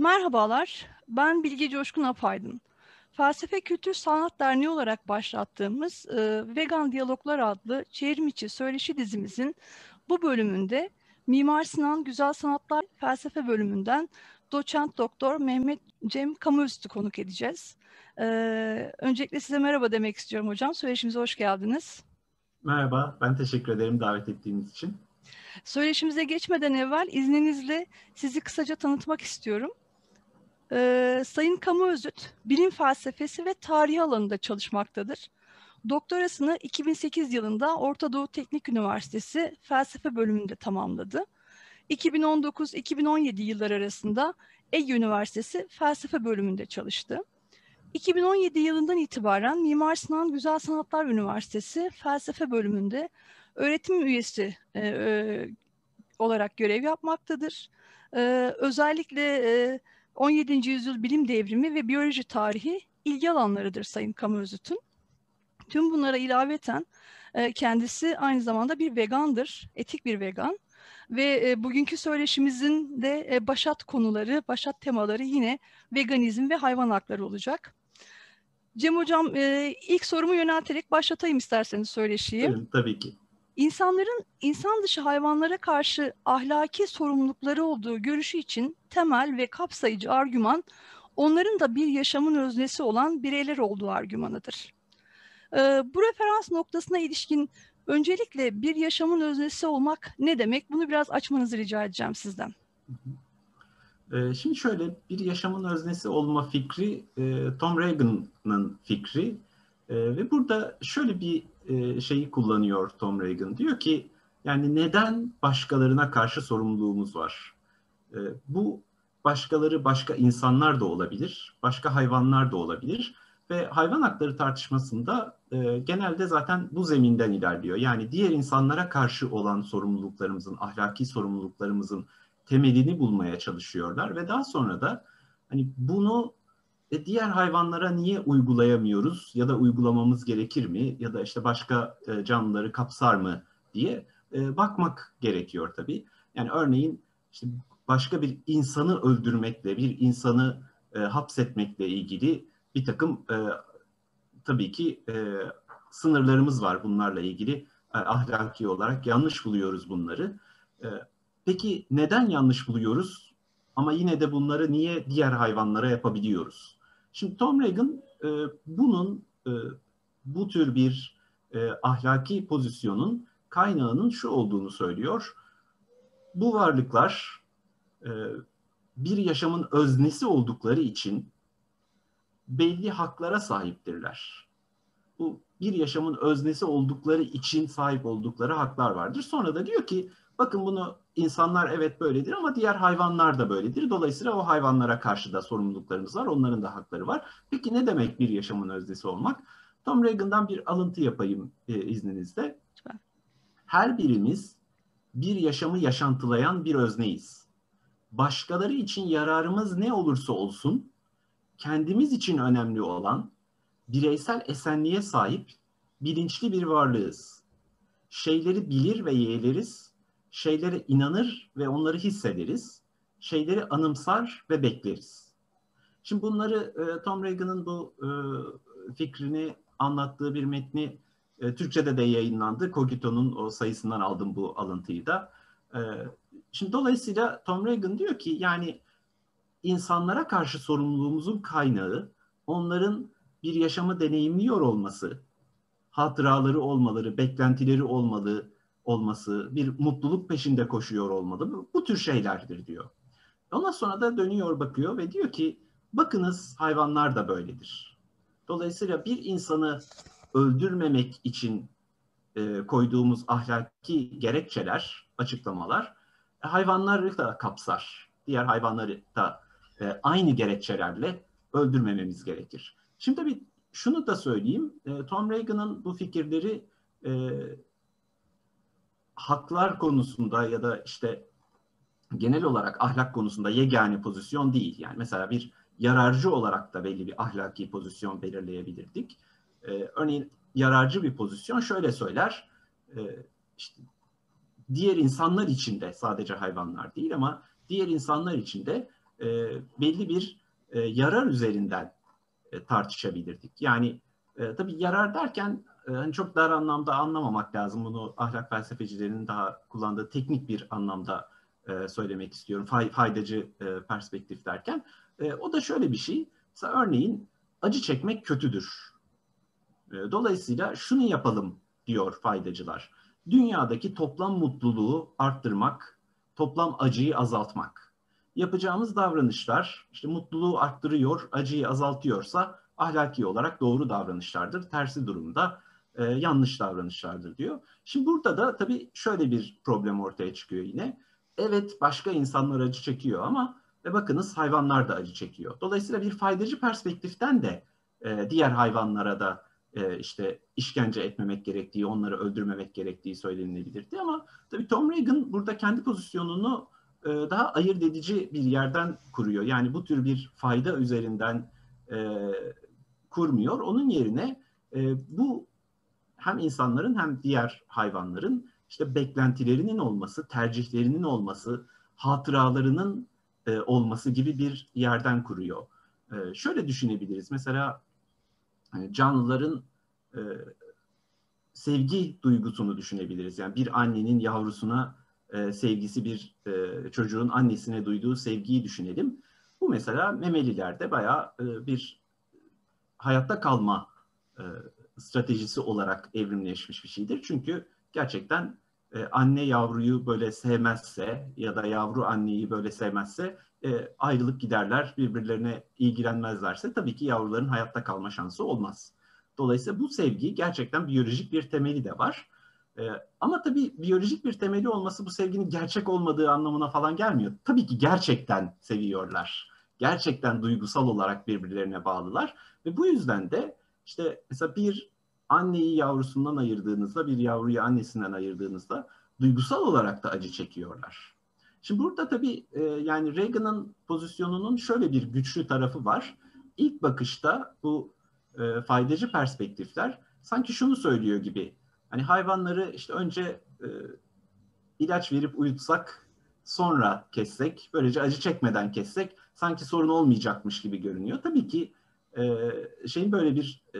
Merhabalar, ben Bilge Coşkun Apaydın. Felsefe Kültür Sanat Derneği olarak başlattığımız e, Vegan Diyaloglar adlı çevrimiçi söyleşi dizimizin bu bölümünde Mimar Sinan Güzel Sanatlar Felsefe bölümünden doçent doktor Mehmet Cem Kamuüstü konuk edeceğiz. E, öncelikle size merhaba demek istiyorum hocam. Söyleşimize hoş geldiniz. Merhaba, ben teşekkür ederim davet ettiğiniz için. Söyleşimize geçmeden evvel izninizle sizi kısaca tanıtmak istiyorum. Ee, Sayın Kamu Özüt, bilim felsefesi ve tarihi alanında çalışmaktadır. Doktorasını 2008 yılında Orta Doğu Teknik Üniversitesi felsefe bölümünde tamamladı. 2019-2017 yıllar arasında Ege Üniversitesi felsefe bölümünde çalıştı. 2017 yılından itibaren Mimar Sinan Güzel Sanatlar Üniversitesi felsefe bölümünde öğretim üyesi e, e, olarak görev yapmaktadır. E, özellikle e, 17. yüzyıl bilim devrimi ve biyoloji tarihi ilgi alanlarıdır Sayın Kamözüt'ün. Tüm bunlara ilaveten e, kendisi aynı zamanda bir vegandır, etik bir vegan. Ve e, bugünkü söyleşimizin de e, başat konuları, başat temaları yine veganizm ve hayvan hakları olacak. Cem Hocam ilk sorumu yönelterek başlatayım isterseniz söyleşiyi. Buyurun, tabii ki. İnsanların insan dışı hayvanlara karşı ahlaki sorumlulukları olduğu görüşü için temel ve kapsayıcı argüman onların da bir yaşamın öznesi olan bireyler olduğu argümanıdır. Ee, bu referans noktasına ilişkin öncelikle bir yaşamın öznesi olmak ne demek? Bunu biraz açmanızı rica edeceğim sizden. Ee, şimdi şöyle bir yaşamın öznesi olma fikri e, Tom Reagan'ın fikri e, ve burada şöyle bir e, şeyi kullanıyor Tom Reagan. Diyor ki yani neden başkalarına karşı sorumluluğumuz var? E, bu başkaları başka insanlar da olabilir, başka hayvanlar da olabilir ve hayvan hakları tartışmasında e, genelde zaten bu zeminden ilerliyor. Yani diğer insanlara karşı olan sorumluluklarımızın, ahlaki sorumluluklarımızın temelini bulmaya çalışıyorlar ve daha sonra da hani bunu e, diğer hayvanlara niye uygulayamıyoruz ya da uygulamamız gerekir mi ya da işte başka e, canlıları kapsar mı diye e, bakmak gerekiyor tabii. Yani örneğin işte başka bir insanı öldürmekle, bir insanı e, hapsetmekle ilgili bir takım e, tabii ki e, sınırlarımız var bunlarla ilgili e, ahlaki olarak yanlış buluyoruz bunları. E, peki neden yanlış buluyoruz? Ama yine de bunları niye diğer hayvanlara yapabiliyoruz? Şimdi Tom Reagan e, bunun e, bu tür bir e, ahlaki pozisyonun kaynağının şu olduğunu söylüyor. Bu varlıklar e, bir yaşamın öznesi oldukları için belli haklara sahiptirler. Bu bir yaşamın öznesi oldukları için sahip oldukları haklar vardır. Sonra da diyor ki bakın bunu insanlar evet böyledir ama diğer hayvanlar da böyledir. Dolayısıyla o hayvanlara karşı da sorumluluklarımız var. Onların da hakları var. Peki ne demek bir yaşamın öznesi olmak? Tom Reagan'dan bir alıntı yapayım e, izninizle. Her birimiz bir yaşamı yaşantılayan bir özneyiz. Başkaları için yararımız ne olursa olsun, kendimiz için önemli olan bireysel esenliğe sahip bilinçli bir varlığız. Şeyleri bilir ve yeğleriz, şeylere inanır ve onları hissederiz. Şeyleri anımsar ve bekleriz. Şimdi bunları e, Tom Reagan'ın bu e, fikrini anlattığı bir metni e, Türkçe'de de yayınlandı. Cogito'nun o sayısından aldım bu alıntıyı da. E, şimdi dolayısıyla Tom Reagan diyor ki yani insanlara karşı sorumluluğumuzun kaynağı onların bir yaşamı deneyimliyor olması, hatıraları olmaları, beklentileri olmalı, olması, bir mutluluk peşinde koşuyor olmalı. Bu, tür şeylerdir diyor. Ondan sonra da dönüyor bakıyor ve diyor ki bakınız hayvanlar da böyledir. Dolayısıyla bir insanı öldürmemek için e, koyduğumuz ahlaki gerekçeler, açıklamalar e, hayvanları da kapsar. Diğer hayvanları da e, aynı gerekçelerle öldürmememiz gerekir. Şimdi bir şunu da söyleyeyim. E, Tom Reagan'ın bu fikirleri e, haklar konusunda ya da işte genel olarak ahlak konusunda yegane pozisyon değil. Yani mesela bir yararcı olarak da belli bir ahlaki pozisyon belirleyebilirdik. Ee, örneğin yararcı bir pozisyon şöyle söyler, e, işte diğer insanlar için de sadece hayvanlar değil ama diğer insanlar için de e, belli bir e, yarar üzerinden e, tartışabilirdik. Yani e, tabii yarar derken hani çok dar anlamda anlamamak lazım. Bunu ahlak felsefecilerinin daha kullandığı teknik bir anlamda e, söylemek istiyorum. Fay, faydacı e, perspektif derken. E, o da şöyle bir şey. Mesela örneğin acı çekmek kötüdür. E, dolayısıyla şunu yapalım diyor faydacılar. Dünyadaki toplam mutluluğu arttırmak, toplam acıyı azaltmak. Yapacağımız davranışlar işte mutluluğu arttırıyor, acıyı azaltıyorsa ahlaki olarak doğru davranışlardır. Tersi durumda e, yanlış davranışlardır diyor. Şimdi burada da tabii şöyle bir problem ortaya çıkıyor yine. Evet başka insanlar acı çekiyor ama e, bakınız hayvanlar da acı çekiyor. Dolayısıyla bir faydacı perspektiften de e, diğer hayvanlara da e, işte işkence etmemek gerektiği, onları öldürmemek gerektiği söylenilebilirdi ama tabii Tom Reagan burada kendi pozisyonunu e, daha ayırt edici bir yerden kuruyor. Yani bu tür bir fayda üzerinden e, kurmuyor. Onun yerine e, bu hem insanların hem diğer hayvanların işte beklentilerinin olması, tercihlerinin olması, hatıralarının e, olması gibi bir yerden kuruyor. E, şöyle düşünebiliriz. Mesela hani canlıların e, sevgi duygusunu düşünebiliriz. Yani bir annenin yavrusuna e, sevgisi, bir e, çocuğun annesine duyduğu sevgiyi düşünelim. Bu mesela memelilerde bayağı e, bir hayatta kalma e, stratejisi olarak evrimleşmiş bir şeydir. Çünkü gerçekten e, anne yavruyu böyle sevmezse ya da yavru anneyi böyle sevmezse e, ayrılıp giderler, birbirlerine ilgilenmezlerse tabii ki yavruların hayatta kalma şansı olmaz. Dolayısıyla bu sevgi gerçekten biyolojik bir temeli de var. E, ama tabii biyolojik bir temeli olması bu sevginin gerçek olmadığı anlamına falan gelmiyor. Tabii ki gerçekten seviyorlar. Gerçekten duygusal olarak birbirlerine bağlılar. Ve bu yüzden de işte mesela bir anneyi yavrusundan ayırdığınızda, bir yavruyu annesinden ayırdığınızda duygusal olarak da acı çekiyorlar. Şimdi burada tabii e, yani Reagan'ın pozisyonunun şöyle bir güçlü tarafı var. İlk bakışta bu e, faydacı perspektifler sanki şunu söylüyor gibi. Hani hayvanları işte önce e, ilaç verip uyutsak, sonra kessek, böylece acı çekmeden kessek sanki sorun olmayacakmış gibi görünüyor. Tabii ki e, şeyin böyle bir e,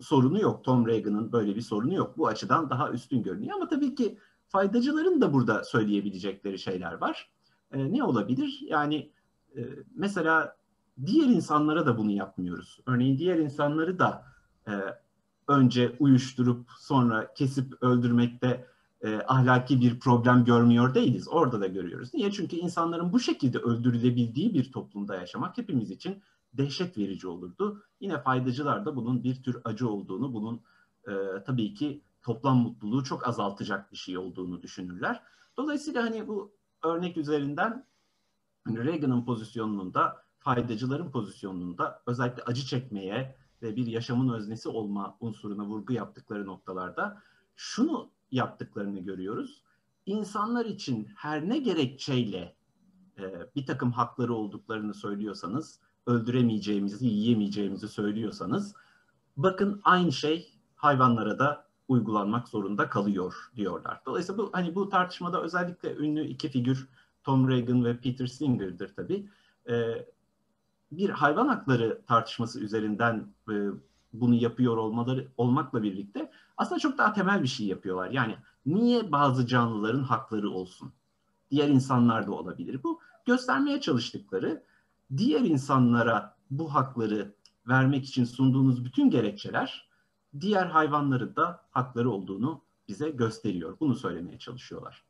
sorunu yok. Tom Reagan'ın böyle bir sorunu yok. Bu açıdan daha üstün görünüyor. Ama tabii ki faydacıların da burada söyleyebilecekleri şeyler var. E, ne olabilir? Yani e, mesela diğer insanlara da bunu yapmıyoruz. Örneğin diğer insanları da e, önce uyuşturup sonra kesip öldürmekte e, ahlaki bir problem görmüyor değiliz. Orada da görüyoruz. Niye? Çünkü insanların bu şekilde öldürülebildiği bir toplumda yaşamak hepimiz için dehşet verici olurdu. Yine faydacılar da bunun bir tür acı olduğunu, bunun e, tabii ki toplam mutluluğu çok azaltacak bir şey olduğunu düşünürler. Dolayısıyla hani bu örnek üzerinden hani Reagan'ın pozisyonunda, faydacıların pozisyonunda özellikle acı çekmeye ve bir yaşamın öznesi olma unsuruna vurgu yaptıkları noktalarda şunu yaptıklarını görüyoruz. İnsanlar için her ne gerekçeyle e, bir takım hakları olduklarını söylüyorsanız, öldüremeyeceğimizi, yiyemeyeceğimizi söylüyorsanız, bakın aynı şey hayvanlara da uygulanmak zorunda kalıyor diyorlar. Dolayısıyla bu hani bu tartışmada özellikle ünlü iki figür Tom Reagan ve Peter Singer'dır tabii. Ee, bir hayvan hakları tartışması üzerinden e, bunu yapıyor olmaları olmakla birlikte aslında çok daha temel bir şey yapıyorlar. Yani niye bazı canlıların hakları olsun? Diğer insanlar da olabilir. Bu göstermeye çalıştıkları diğer insanlara bu hakları vermek için sunduğunuz bütün gerekçeler diğer hayvanların da hakları olduğunu bize gösteriyor. Bunu söylemeye çalışıyorlar.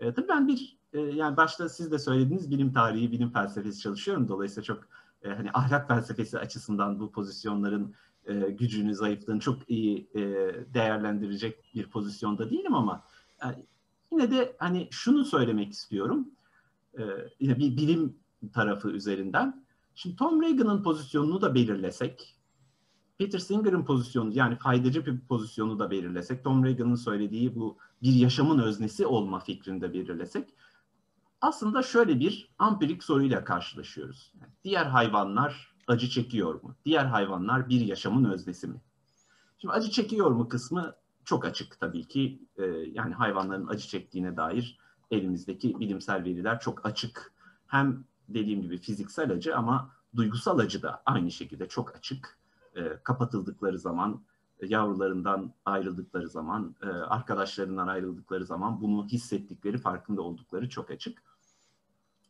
E, tabii ben bir e, yani başta siz de söylediğiniz bilim tarihi, bilim felsefesi çalışıyorum. Dolayısıyla çok e, hani ahlak felsefesi açısından bu pozisyonların e, gücünü, zayıflığını çok iyi e, değerlendirecek bir pozisyonda değilim ama yani yine de hani şunu söylemek istiyorum. E, yine bir bilim tarafı üzerinden. Şimdi Tom Reagan'ın pozisyonunu da belirlesek, Peter Singer'ın pozisyonu yani faydacı bir pozisyonu da belirlesek, Tom Reagan'ın söylediği bu bir yaşamın öznesi olma fikrini de belirlesek, aslında şöyle bir ampirik soruyla karşılaşıyoruz. Yani diğer hayvanlar acı çekiyor mu? Diğer hayvanlar bir yaşamın öznesi mi? Şimdi acı çekiyor mu kısmı çok açık tabii ki. Ee, yani hayvanların acı çektiğine dair elimizdeki bilimsel veriler çok açık. Hem dediğim gibi fiziksel acı ama duygusal acı da aynı şekilde çok açık. E, kapatıldıkları zaman, e, yavrularından ayrıldıkları zaman, e, arkadaşlarından ayrıldıkları zaman bunu hissettikleri, farkında oldukları çok açık.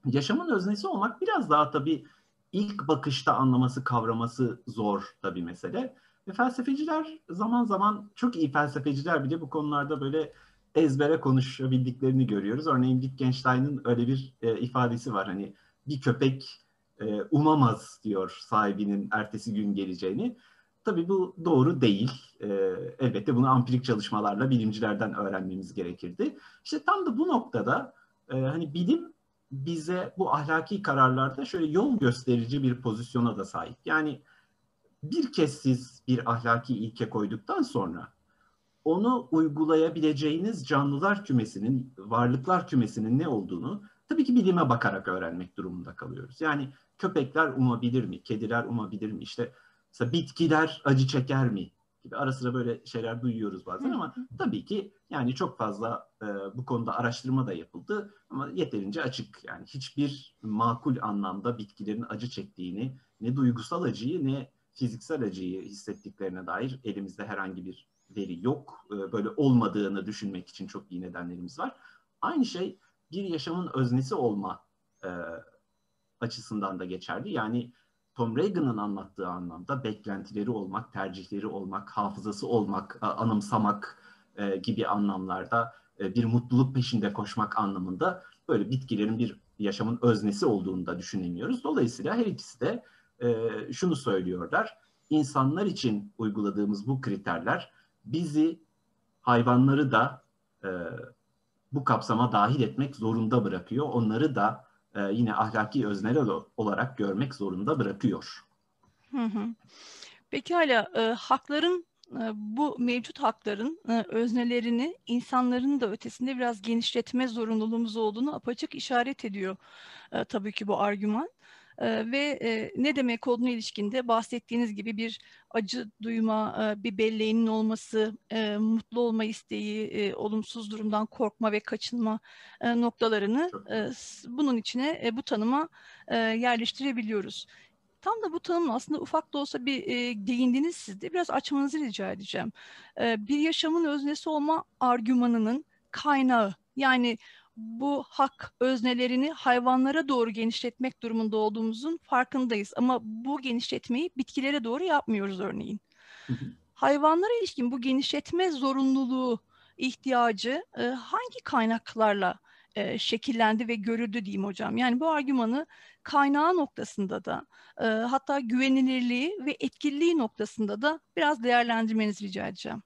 Yaşamın öznesi olmak biraz daha tabii ilk bakışta anlaması, kavraması zor tabii mesele. Ve felsefeciler zaman zaman çok iyi felsefeciler bile bu konularda böyle ezbere konuşabildiklerini görüyoruz. Örneğin Wittgenstein'ın öyle bir e, ifadesi var. Hani bir köpek e, umamaz diyor sahibinin ertesi gün geleceğini. Tabii bu doğru değil. E, elbette bunu ampirik çalışmalarla bilimcilerden öğrenmemiz gerekirdi. İşte tam da bu noktada e, hani bilim bize bu ahlaki kararlarda şöyle yol gösterici bir pozisyona da sahip. Yani bir kez siz bir ahlaki ilke koyduktan sonra onu uygulayabileceğiniz canlılar kümesinin, varlıklar kümesinin ne olduğunu tabii ki bilime bakarak öğrenmek durumunda kalıyoruz. Yani köpekler umabilir mi? Kediler umabilir mi? İşte mesela bitkiler acı çeker mi? gibi ara sıra böyle şeyler duyuyoruz bazen ama tabii ki yani çok fazla e, bu konuda araştırma da yapıldı ama yeterince açık yani hiçbir makul anlamda bitkilerin acı çektiğini ne duygusal acıyı ne fiziksel acıyı hissettiklerine dair elimizde herhangi bir veri yok. E, böyle olmadığını düşünmek için çok iyi nedenlerimiz var. Aynı şey bir yaşamın öznesi olma e, açısından da geçerli. Yani Tom Reagan'ın anlattığı anlamda beklentileri olmak, tercihleri olmak, hafızası olmak, anımsamak e, gibi anlamlarda e, bir mutluluk peşinde koşmak anlamında böyle bitkilerin bir yaşamın öznesi olduğunu da düşünemiyoruz. Dolayısıyla her ikisi de e, şunu söylüyorlar. İnsanlar için uyguladığımız bu kriterler bizi hayvanları da bu kapsama dahil etmek zorunda bırakıyor. Onları da e, yine ahlaki özneler olarak görmek zorunda bırakıyor. Peki hala e, hakların e, bu mevcut hakların e, öznelerini insanların da ötesinde biraz genişletme zorunluluğumuz olduğunu apaçık işaret ediyor e, tabii ki bu argüman. E, ve e, ne demek olduğuna ilişkinde bahsettiğiniz gibi bir acı duyma, e, bir belleğinin olması, e, mutlu olma isteği, e, olumsuz durumdan korkma ve kaçınma e, noktalarını e, bunun içine, e, bu tanıma e, yerleştirebiliyoruz. Tam da bu tanımın aslında ufak da olsa bir e, değindiniz siz de. Biraz açmanızı rica edeceğim. E, bir yaşamın öznesi olma argümanının kaynağı. Yani bu hak öznelerini hayvanlara doğru genişletmek durumunda olduğumuzun farkındayız. Ama bu genişletmeyi bitkilere doğru yapmıyoruz örneğin. Hayvanlara ilişkin bu genişletme zorunluluğu, ihtiyacı e, hangi kaynaklarla e, şekillendi ve görüldü diyeyim hocam. Yani bu argümanı kaynağı noktasında da e, hatta güvenilirliği ve etkililiği noktasında da biraz değerlendirmenizi rica edeceğim.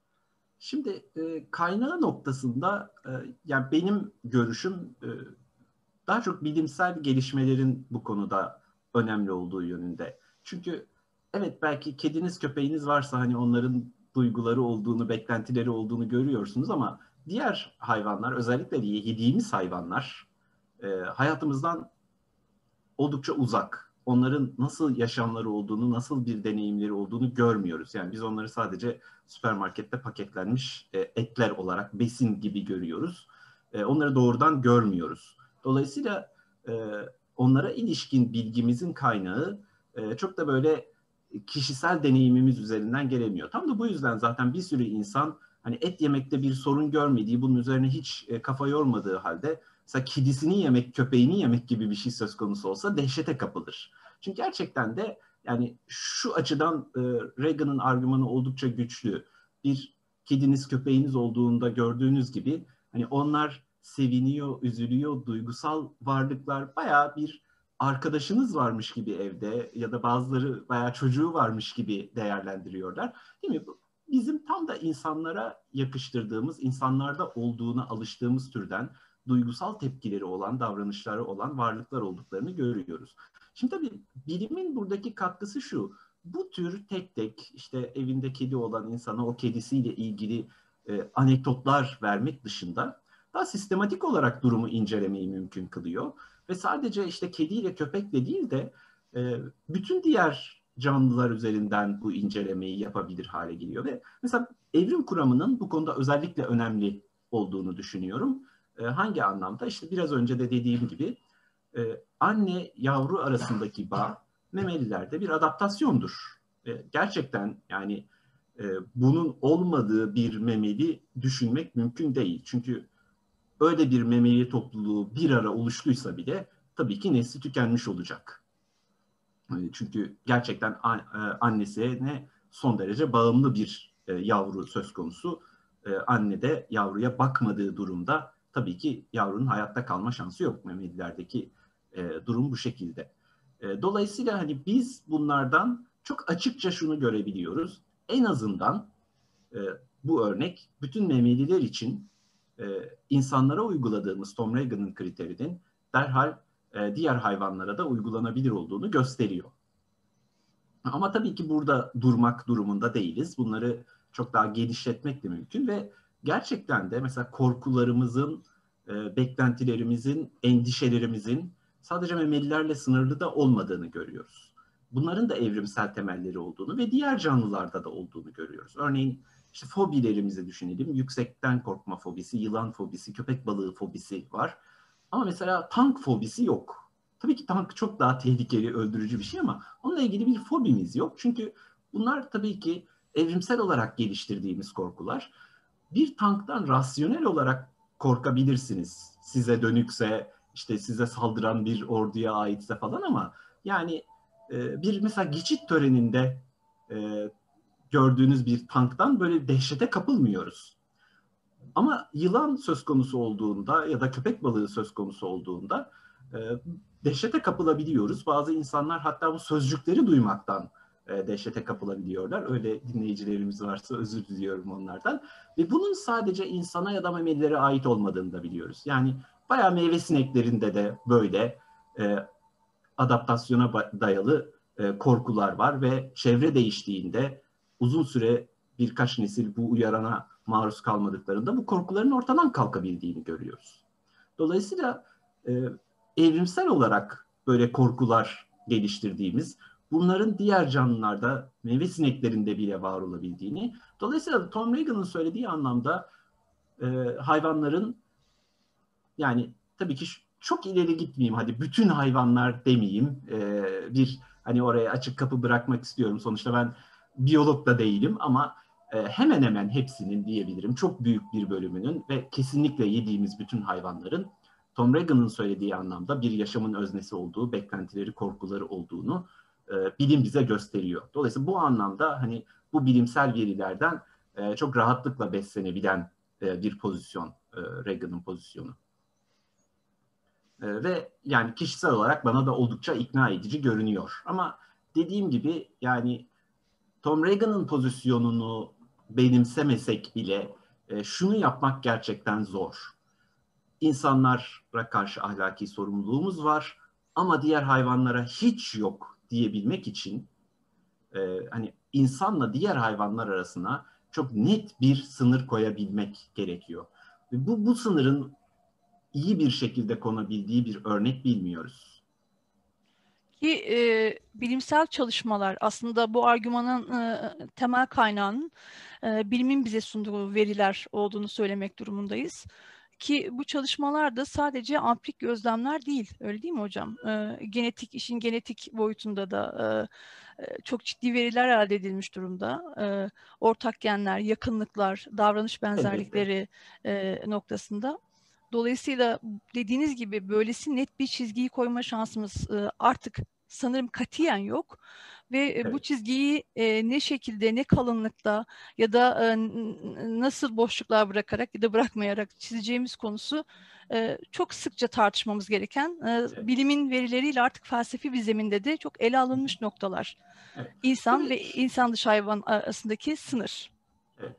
Şimdi e, kaynağı noktasında e, yani benim görüşüm e, daha çok bilimsel gelişmelerin bu konuda önemli olduğu yönünde. Çünkü evet belki kediniz köpeğiniz varsa hani onların duyguları olduğunu, beklentileri olduğunu görüyorsunuz ama diğer hayvanlar özellikle yediğimiz hayvanlar e, hayatımızdan oldukça uzak onların nasıl yaşamları olduğunu, nasıl bir deneyimleri olduğunu görmüyoruz. Yani biz onları sadece süpermarkette paketlenmiş e, etler olarak besin gibi görüyoruz. E, onları doğrudan görmüyoruz. Dolayısıyla e, onlara ilişkin bilgimizin kaynağı çok da böyle kişisel deneyimimiz üzerinden gelemiyor. Tam da bu yüzden zaten bir sürü insan hani et yemekte bir sorun görmediği, bunun üzerine hiç kafa yormadığı halde mesela kedisini yemek, köpeğini yemek gibi bir şey söz konusu olsa dehşete kapılır. Çünkü gerçekten de yani şu açıdan e, Reagan'ın argümanı oldukça güçlü. Bir kediniz köpeğiniz olduğunda gördüğünüz gibi hani onlar seviniyor, üzülüyor, duygusal varlıklar bayağı bir arkadaşınız varmış gibi evde ya da bazıları bayağı çocuğu varmış gibi değerlendiriyorlar. Değil mi? Bizim tam da insanlara yakıştırdığımız, insanlarda olduğuna alıştığımız türden duygusal tepkileri olan, davranışları olan varlıklar olduklarını görüyoruz. Şimdi tabii bilimin buradaki katkısı şu. Bu tür tek tek işte evinde kedi olan insana o kedisiyle ilgili e, anekdotlar vermek dışında daha sistematik olarak durumu incelemeyi mümkün kılıyor. Ve sadece işte kediyle köpekle değil de e, bütün diğer canlılar üzerinden bu incelemeyi yapabilir hale geliyor. Ve mesela evrim kuramının bu konuda özellikle önemli olduğunu düşünüyorum. E, hangi anlamda? İşte biraz önce de dediğim gibi e, anne yavru arasındaki bağ memelilerde bir adaptasyondur. E, gerçekten yani e, bunun olmadığı bir memeli düşünmek mümkün değil. Çünkü öyle bir memeli topluluğu bir ara oluştuysa bile tabii ki nesli tükenmiş olacak. E, çünkü gerçekten e, annesine son derece bağımlı bir e, yavru söz konusu. E, anne de yavruya bakmadığı durumda tabii ki yavrunun hayatta kalma şansı yok. Memelilerdeki e, durum bu şekilde. E, dolayısıyla hani biz bunlardan çok açıkça şunu görebiliyoruz. En azından e, bu örnek bütün memeliler için e, insanlara uyguladığımız Tom Reagan'ın kriterinin derhal e, diğer hayvanlara da uygulanabilir olduğunu gösteriyor. Ama tabii ki burada durmak durumunda değiliz. Bunları çok daha genişletmek de mümkün ve gerçekten de mesela korkularımızın, e, beklentilerimizin, endişelerimizin sadece memelilerle sınırlı da olmadığını görüyoruz. Bunların da evrimsel temelleri olduğunu ve diğer canlılarda da olduğunu görüyoruz. Örneğin işte fobilerimizi düşünelim. Yüksekten korkma fobisi, yılan fobisi, köpek balığı fobisi var. Ama mesela tank fobisi yok. Tabii ki tank çok daha tehlikeli, öldürücü bir şey ama onunla ilgili bir fobimiz yok. Çünkü bunlar tabii ki evrimsel olarak geliştirdiğimiz korkular. Bir tanktan rasyonel olarak korkabilirsiniz. Size dönükse, işte size saldıran bir orduya aitse falan ama yani e, bir mesela geçit töreninde e, gördüğünüz bir tanktan böyle dehşete kapılmıyoruz. Ama yılan söz konusu olduğunda ya da köpek balığı söz konusu olduğunda e, dehşete kapılabiliyoruz. Bazı insanlar hatta bu sözcükleri duymaktan e, dehşete kapılabiliyorlar. Öyle dinleyicilerimiz varsa özür diliyorum onlardan. Ve bunun sadece insana ya da memelilere ait olmadığını da biliyoruz. Yani bayağı meyve sineklerinde de böyle e, adaptasyona dayalı e, korkular var ve çevre değiştiğinde uzun süre birkaç nesil bu uyarana maruz kalmadıklarında bu korkuların ortadan kalkabildiğini görüyoruz. Dolayısıyla e, evrimsel olarak böyle korkular geliştirdiğimiz, bunların diğer canlılarda, meyve sineklerinde bile var olabildiğini, dolayısıyla Tom Regan'ın söylediği anlamda e, hayvanların yani tabii ki çok ileri gitmeyeyim hadi bütün hayvanlar demeyeyim e, bir hani oraya açık kapı bırakmak istiyorum. Sonuçta ben biyolog da değilim ama e, hemen hemen hepsinin diyebilirim çok büyük bir bölümünün ve kesinlikle yediğimiz bütün hayvanların Tom Regan'ın söylediği anlamda bir yaşamın öznesi olduğu, beklentileri, korkuları olduğunu bilim bize gösteriyor. Dolayısıyla bu anlamda hani bu bilimsel verilerden e, çok rahatlıkla beslenebilen e, bir pozisyon e, Reagan'ın pozisyonu. E, ve yani kişisel olarak bana da oldukça ikna edici görünüyor. Ama dediğim gibi yani Tom Reagan'ın pozisyonunu benimsemesek bile e, şunu yapmak gerçekten zor. İnsanlara karşı ahlaki sorumluluğumuz var ama diğer hayvanlara hiç yok diyebilmek için e, hani insanla diğer hayvanlar arasına çok net bir sınır koyabilmek gerekiyor. Bu, bu sınırın iyi bir şekilde konabildiği bir örnek bilmiyoruz. Ki e, bilimsel çalışmalar aslında bu argümanın e, temel kaynağının e, bilimin bize sunduğu veriler olduğunu söylemek durumundayız. Ki bu çalışmalar da sadece amplik gözlemler değil, öyle değil mi hocam? E, genetik, işin genetik boyutunda da e, çok ciddi veriler elde edilmiş durumda. E, ortak genler, yakınlıklar, davranış benzerlikleri e, noktasında. Dolayısıyla dediğiniz gibi böylesi net bir çizgiyi koyma şansımız e, artık sanırım katiyen yok ve e, evet. bu çizgiyi e, ne şekilde ne kalınlıkta ya da e, nasıl boşluklar bırakarak ya da bırakmayarak çizeceğimiz konusu e, çok sıkça tartışmamız gereken e, evet. bilimin verileriyle artık felsefi bir zeminde de çok ele alınmış noktalar. Evet. İnsan Şöyle, ve insan dışı hayvan arasındaki sınır. Evet.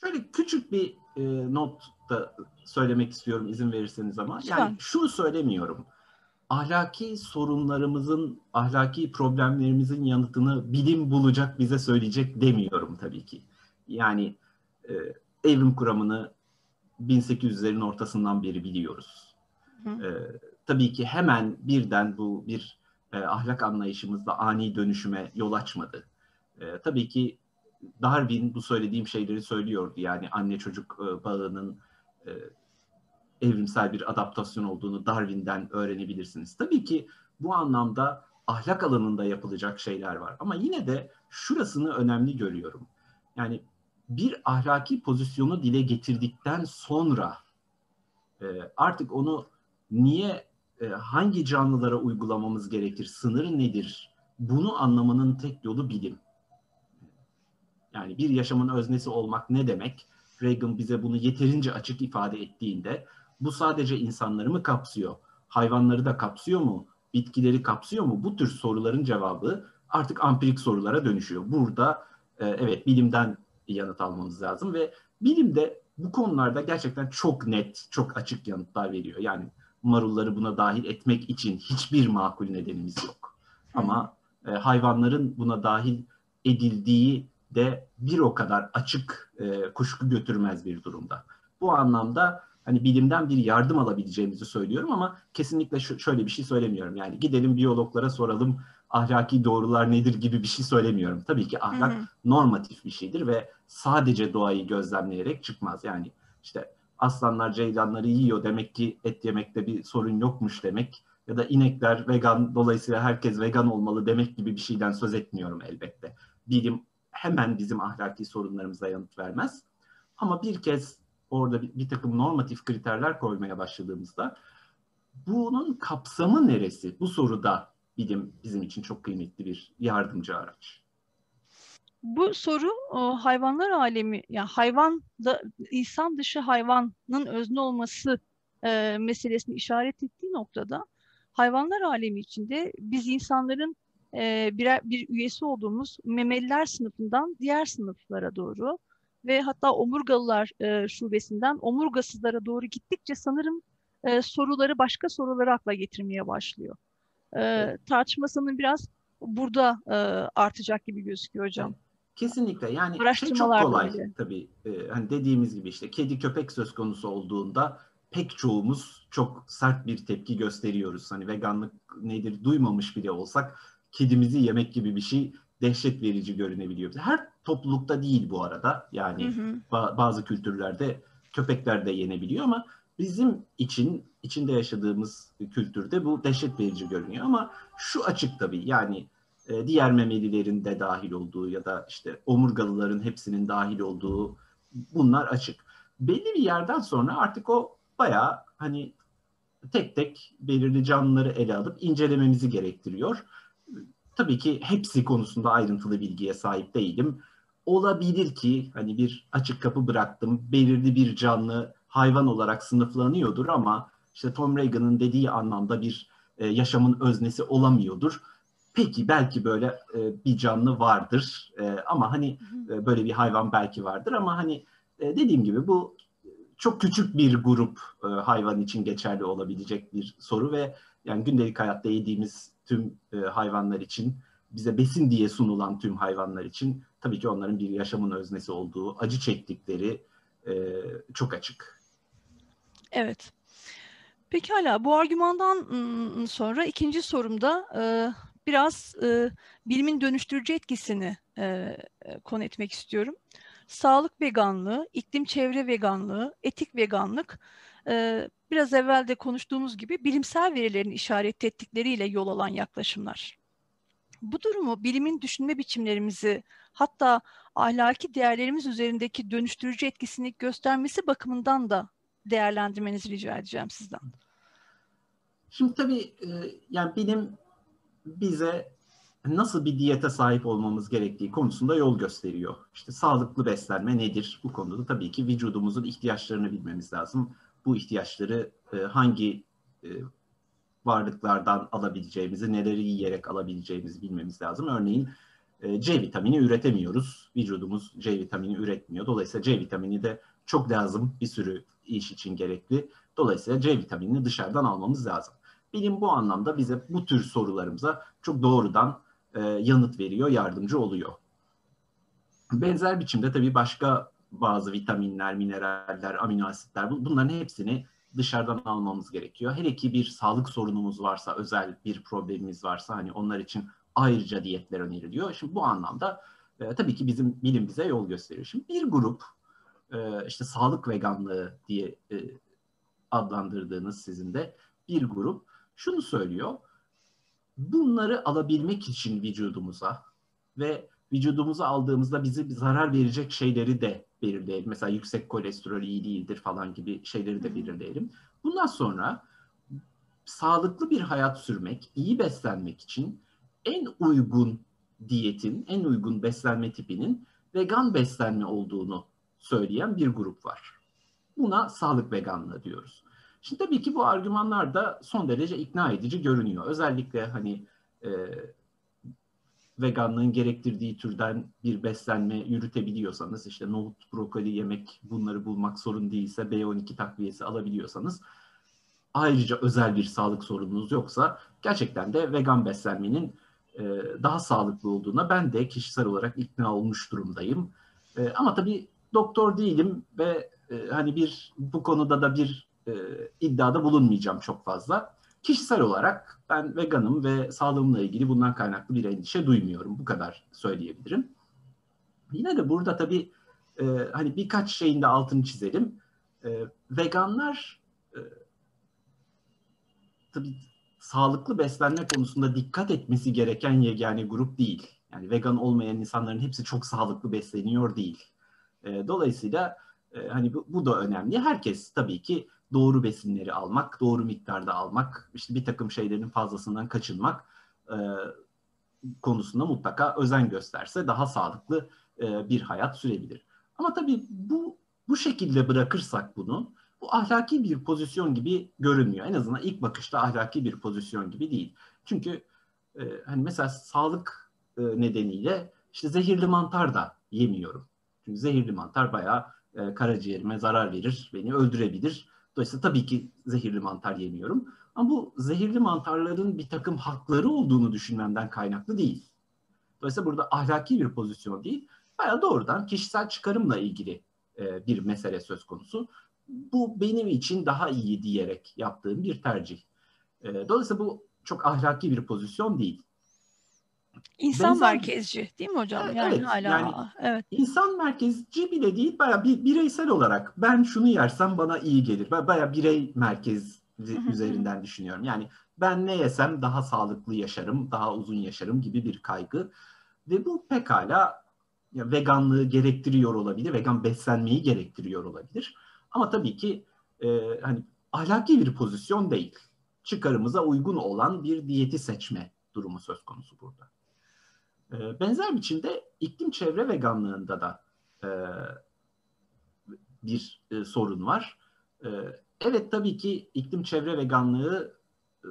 Şöyle küçük bir e, not da söylemek istiyorum izin verirseniz ama. Yani şunu söylemiyorum. Ahlaki sorunlarımızın, ahlaki problemlerimizin yanıtını bilim bulacak, bize söyleyecek demiyorum tabii ki. Yani e, evrim kuramını 1800'lerin ortasından beri biliyoruz. Hı. E, tabii ki hemen birden bu bir e, ahlak anlayışımızda ani dönüşüme yol açmadı. E, tabii ki Darwin bu söylediğim şeyleri söylüyordu. Yani anne çocuk e, bağının e, evrimsel bir adaptasyon olduğunu Darwin'den öğrenebilirsiniz. Tabii ki bu anlamda ahlak alanında yapılacak şeyler var. Ama yine de şurasını önemli görüyorum. Yani bir ahlaki pozisyonu dile getirdikten sonra e, artık onu niye e, hangi canlılara uygulamamız gerekir, sınır nedir? Bunu anlamanın tek yolu bilim. Yani bir yaşamın öznesi olmak ne demek? Reagan bize bunu yeterince açık ifade ettiğinde bu sadece insanları mı kapsıyor? Hayvanları da kapsıyor mu? Bitkileri kapsıyor mu? Bu tür soruların cevabı artık ampirik sorulara dönüşüyor. Burada e, evet bilimden yanıt almamız lazım ve bilim de bu konularda gerçekten çok net, çok açık yanıtlar veriyor. Yani marulları buna dahil etmek için hiçbir makul nedenimiz yok. Ama e, hayvanların buna dahil edildiği de bir o kadar açık e, kuşku götürmez bir durumda. Bu anlamda hani bilimden bir yardım alabileceğimizi söylüyorum ama kesinlikle şöyle bir şey söylemiyorum. Yani gidelim biyologlara soralım ahlaki doğrular nedir gibi bir şey söylemiyorum. Tabii ki ahlak hı hı. normatif bir şeydir ve sadece doğayı gözlemleyerek çıkmaz. Yani işte aslanlar ceylanları yiyor demek ki et yemekte bir sorun yokmuş demek ya da inekler vegan dolayısıyla herkes vegan olmalı demek gibi bir şeyden söz etmiyorum elbette. Bilim hemen bizim ahlaki sorunlarımıza yanıt vermez. Ama bir kez orada bir, bir takım normatif kriterler koymaya başladığımızda bunun kapsamı neresi? Bu soruda bilim bizim için çok kıymetli bir yardımcı araç. Bu soru o, hayvanlar alemi, yani hayvan da insan dışı hayvanın özne olması e, meselesini işaret ettiği noktada hayvanlar alemi içinde biz insanların e, birer, bir üyesi olduğumuz memeliler sınıfından diğer sınıflara doğru ve hatta omurgalılar e, şubesinden omurgasızlara doğru gittikçe sanırım e, soruları başka soruları akla getirmeye başlıyor. E, tartışmasının biraz burada e, artacak gibi gözüküyor hocam. Kesinlikle yani şey çok kolay böyle. tabii e, hani dediğimiz gibi işte kedi köpek söz konusu olduğunda pek çoğumuz çok sert bir tepki gösteriyoruz. Hani veganlık nedir duymamış bile olsak kedimizi yemek gibi bir şey dehşet verici görünebiliyor. Her toplulukta değil bu arada. Yani hı hı. Ba- bazı kültürlerde köpekler de yenebiliyor ama bizim için içinde yaşadığımız kültürde bu dehşet verici görünüyor ama şu açık tabii yani e, diğer memelilerin de dahil olduğu ya da işte omurgalıların hepsinin dahil olduğu bunlar açık. Belli bir yerden sonra artık o bayağı hani tek tek belirli canlıları ele alıp incelememizi gerektiriyor. Tabii ki hepsi konusunda ayrıntılı bilgiye sahip değilim. Olabilir ki hani bir açık kapı bıraktım. Belirli bir canlı hayvan olarak sınıflanıyordur ama işte Tom Reagan'ın dediği anlamda bir e, yaşamın öznesi olamıyordur. Peki belki böyle e, bir canlı vardır e, ama hani e, böyle bir hayvan belki vardır ama hani e, dediğim gibi bu çok küçük bir grup e, hayvan için geçerli olabilecek bir soru ve yani gündelik hayatta yediğimiz tüm e, hayvanlar için bize besin diye sunulan tüm hayvanlar için tabii ki onların bir yaşamın öznesi olduğu, acı çektikleri e, çok açık. Evet. Pekala bu argümandan sonra ikinci sorumda e, biraz e, bilimin dönüştürücü etkisini e, konu etmek istiyorum. Sağlık veganlığı, iklim çevre veganlığı, etik veganlık biraz evvel de konuştuğumuz gibi bilimsel verilerin işaret ettikleriyle yol alan yaklaşımlar. Bu durumu bilimin düşünme biçimlerimizi hatta ahlaki değerlerimiz üzerindeki dönüştürücü etkisini göstermesi bakımından da değerlendirmenizi rica edeceğim sizden. Şimdi tabii e, yani bilim bize nasıl bir diyete sahip olmamız gerektiği konusunda yol gösteriyor. İşte sağlıklı beslenme nedir? Bu konuda tabii ki vücudumuzun ihtiyaçlarını bilmemiz lazım. Bu ihtiyaçları e, hangi e, varlıklardan alabileceğimizi, neleri yiyerek alabileceğimizi bilmemiz lazım. Örneğin C vitamini üretemiyoruz. Vücudumuz C vitamini üretmiyor. Dolayısıyla C vitamini de çok lazım bir sürü iş için gerekli. Dolayısıyla C vitaminini dışarıdan almamız lazım. Bilim bu anlamda bize bu tür sorularımıza çok doğrudan e, yanıt veriyor, yardımcı oluyor. Benzer biçimde tabii başka bazı vitaminler, mineraller, amino asitler bunların hepsini dışarıdan almamız gerekiyor. Hele ki bir sağlık sorunumuz varsa, özel bir problemimiz varsa hani onlar için ayrıca diyetler öneriliyor. Şimdi bu anlamda e, tabii ki bizim bilim bize yol gösteriyor. Şimdi bir grup e, işte sağlık veganlığı diye e, adlandırdığınız sizin de bir grup şunu söylüyor. Bunları alabilmek için vücudumuza ve vücudumuza aldığımızda bizi zarar verecek şeyleri de belirleyelim. Mesela yüksek kolesterol iyi değildir falan gibi şeyleri de belirleyelim. Bundan sonra sağlıklı bir hayat sürmek, iyi beslenmek için en uygun diyetin, en uygun beslenme tipinin vegan beslenme olduğunu söyleyen bir grup var. Buna sağlık veganlığı diyoruz. Şimdi tabii ki bu argümanlar da son derece ikna edici görünüyor. Özellikle hani e, veganlığın gerektirdiği türden bir beslenme yürütebiliyorsanız, işte nohut, brokoli yemek bunları bulmak sorun değilse, B12 takviyesi alabiliyorsanız, ayrıca özel bir sağlık sorununuz yoksa gerçekten de vegan beslenmenin e, daha sağlıklı olduğuna ben de kişisel olarak ikna olmuş durumdayım. E, ama tabii doktor değilim ve e, hani bir bu konuda da bir e, iddiada bulunmayacağım çok fazla. Kişisel olarak ben veganım ve sağlığımla ilgili bundan kaynaklı bir endişe duymuyorum. Bu kadar söyleyebilirim. Yine de burada tabii e, hani birkaç şeyin de altını çizelim. E, veganlar e, tabii sağlıklı beslenme konusunda dikkat etmesi gereken yegane grup değil. Yani vegan olmayan insanların hepsi çok sağlıklı besleniyor değil. E, dolayısıyla e, hani bu, bu da önemli. Herkes tabii ki doğru besinleri almak, doğru miktarda almak, işte bir takım şeylerin fazlasından kaçınmak e, konusunda mutlaka özen gösterse daha sağlıklı e, bir hayat sürebilir. Ama tabii bu bu şekilde bırakırsak bunu, bu ahlaki bir pozisyon gibi görünmüyor. En azından ilk bakışta ahlaki bir pozisyon gibi değil. Çünkü e, hani mesela sağlık e, nedeniyle işte zehirli mantar da yemiyorum. Çünkü zehirli mantar bayağı e, karaciğerime zarar verir, beni öldürebilir. Dolayısıyla tabii ki zehirli mantar yemiyorum. Ama bu zehirli mantarların bir takım hakları olduğunu düşünmemden kaynaklı değil. Dolayısıyla burada ahlaki bir pozisyon değil, bayağı doğrudan kişisel çıkarımla ilgili e, bir mesele söz konusu. Bu benim için daha iyi diyerek yaptığım bir tercih. E, dolayısıyla bu çok ahlaki bir pozisyon değil. İnsan Benzer... merkezci değil mi hocam? Evet, yani hala yani evet. İnsan merkezci bile değil, baya bir bireysel olarak ben şunu yersem bana iyi gelir. Baya birey merkezli üzerinden düşünüyorum. Yani ben ne yesem daha sağlıklı yaşarım, daha uzun yaşarım gibi bir kaygı. Ve bu pekala ya veganlığı gerektiriyor olabilir, vegan beslenmeyi gerektiriyor olabilir. Ama tabii ki e, hani ahlaki bir pozisyon değil. Çıkarımıza uygun olan bir diyeti seçme durumu söz konusu burada. Ee, benzer biçimde iklim çevre veganlığında da e, bir e, sorun var. E, evet tabii ki iklim çevre veganlığı e,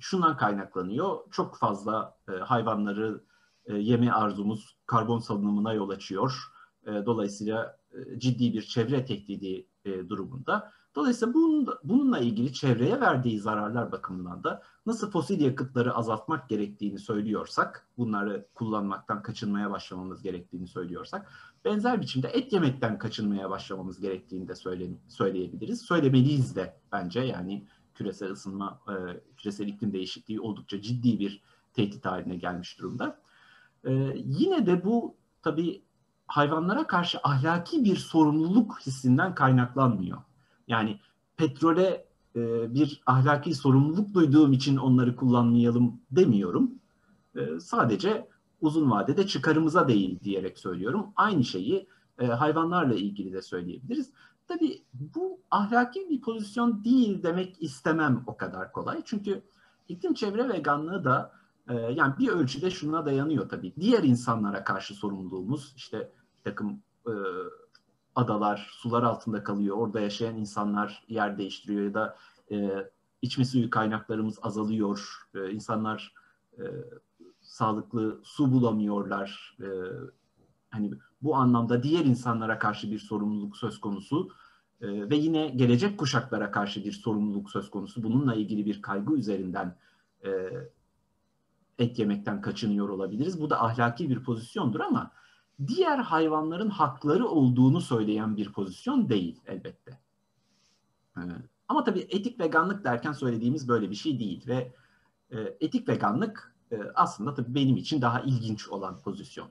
şundan kaynaklanıyor. Çok fazla e, hayvanları e, yeme arzumuz karbon salınımına yol açıyor. E, dolayısıyla e, ciddi bir çevre tehdidi e, durumunda. Dolayısıyla bunun, bununla ilgili çevreye verdiği zararlar bakımından da nasıl fosil yakıtları azaltmak gerektiğini söylüyorsak, bunları kullanmaktan kaçınmaya başlamamız gerektiğini söylüyorsak, benzer biçimde et yemekten kaçınmaya başlamamız gerektiğini de söyle, söyleyebiliriz. Söylemeliyiz de bence yani küresel ısınma, e, küresel iklim değişikliği oldukça ciddi bir tehdit haline gelmiş durumda. E, yine de bu tabii hayvanlara karşı ahlaki bir sorumluluk hissinden kaynaklanmıyor. Yani petrole e, bir ahlaki sorumluluk duyduğum için onları kullanmayalım demiyorum. E, sadece uzun vadede çıkarımıza değil diyerek söylüyorum. Aynı şeyi e, hayvanlarla ilgili de söyleyebiliriz. Tabii bu ahlaki bir pozisyon değil demek istemem o kadar kolay. Çünkü iklim çevre veganlığı da e, yani bir ölçüde şuna dayanıyor tabii. Diğer insanlara karşı sorumluluğumuz işte bir takım e, adalar sular altında kalıyor. Orada yaşayan insanlar yer değiştiriyor ya da e, içme suyu kaynaklarımız azalıyor. E, insanlar e, sağlıklı su bulamıyorlar. E, hani bu anlamda diğer insanlara karşı bir sorumluluk söz konusu e, ve yine gelecek kuşaklara karşı bir sorumluluk söz konusu. Bununla ilgili bir kaygı üzerinden e, et yemekten kaçınıyor olabiliriz. Bu da ahlaki bir pozisyondur ama diğer hayvanların hakları olduğunu söyleyen bir pozisyon değil elbette. Ee, ama tabii etik veganlık derken söylediğimiz böyle bir şey değil ve e, etik veganlık e, aslında tabii benim için daha ilginç olan pozisyon.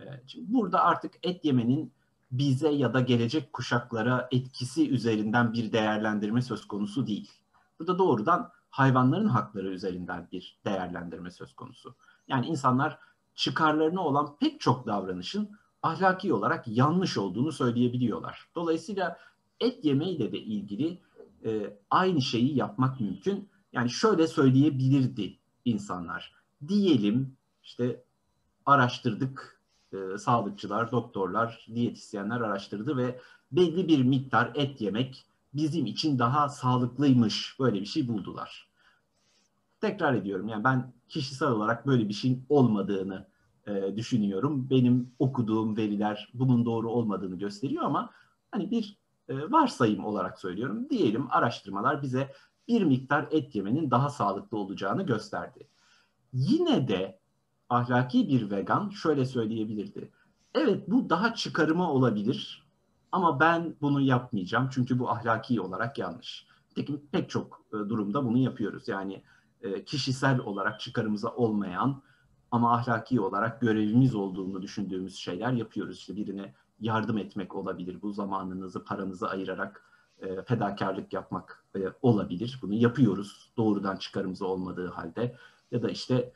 E, şimdi burada artık et yemenin bize ya da gelecek kuşaklara etkisi üzerinden bir değerlendirme söz konusu değil. Burada doğrudan hayvanların hakları üzerinden bir değerlendirme söz konusu. Yani insanlar çıkarlarına olan pek çok davranışın ahlaki olarak yanlış olduğunu söyleyebiliyorlar. Dolayısıyla et yemeğiyle de ilgili e, aynı şeyi yapmak mümkün. Yani şöyle söyleyebilirdi insanlar. Diyelim işte araştırdık, e, sağlıkçılar, doktorlar, diyetisyenler araştırdı ve belli bir miktar et yemek bizim için daha sağlıklıymış. Böyle bir şey buldular. Tekrar ediyorum yani ben kişisel olarak böyle bir şeyin olmadığını e, düşünüyorum. Benim okuduğum veriler bunun doğru olmadığını gösteriyor ama hani bir e, varsayım olarak söylüyorum. Diyelim araştırmalar bize bir miktar et yemenin daha sağlıklı olacağını gösterdi. Yine de ahlaki bir vegan şöyle söyleyebilirdi. Evet bu daha çıkarıma olabilir ama ben bunu yapmayacağım çünkü bu ahlaki olarak yanlış. Peki pek çok e, durumda bunu yapıyoruz. Yani e, kişisel olarak çıkarımıza olmayan ama ahlaki olarak görevimiz olduğunu düşündüğümüz şeyler yapıyoruz. İşte birine yardım etmek olabilir. Bu zamanınızı, paranızı ayırarak e, fedakarlık yapmak olabilir. Bunu yapıyoruz doğrudan çıkarımıza olmadığı halde. Ya da işte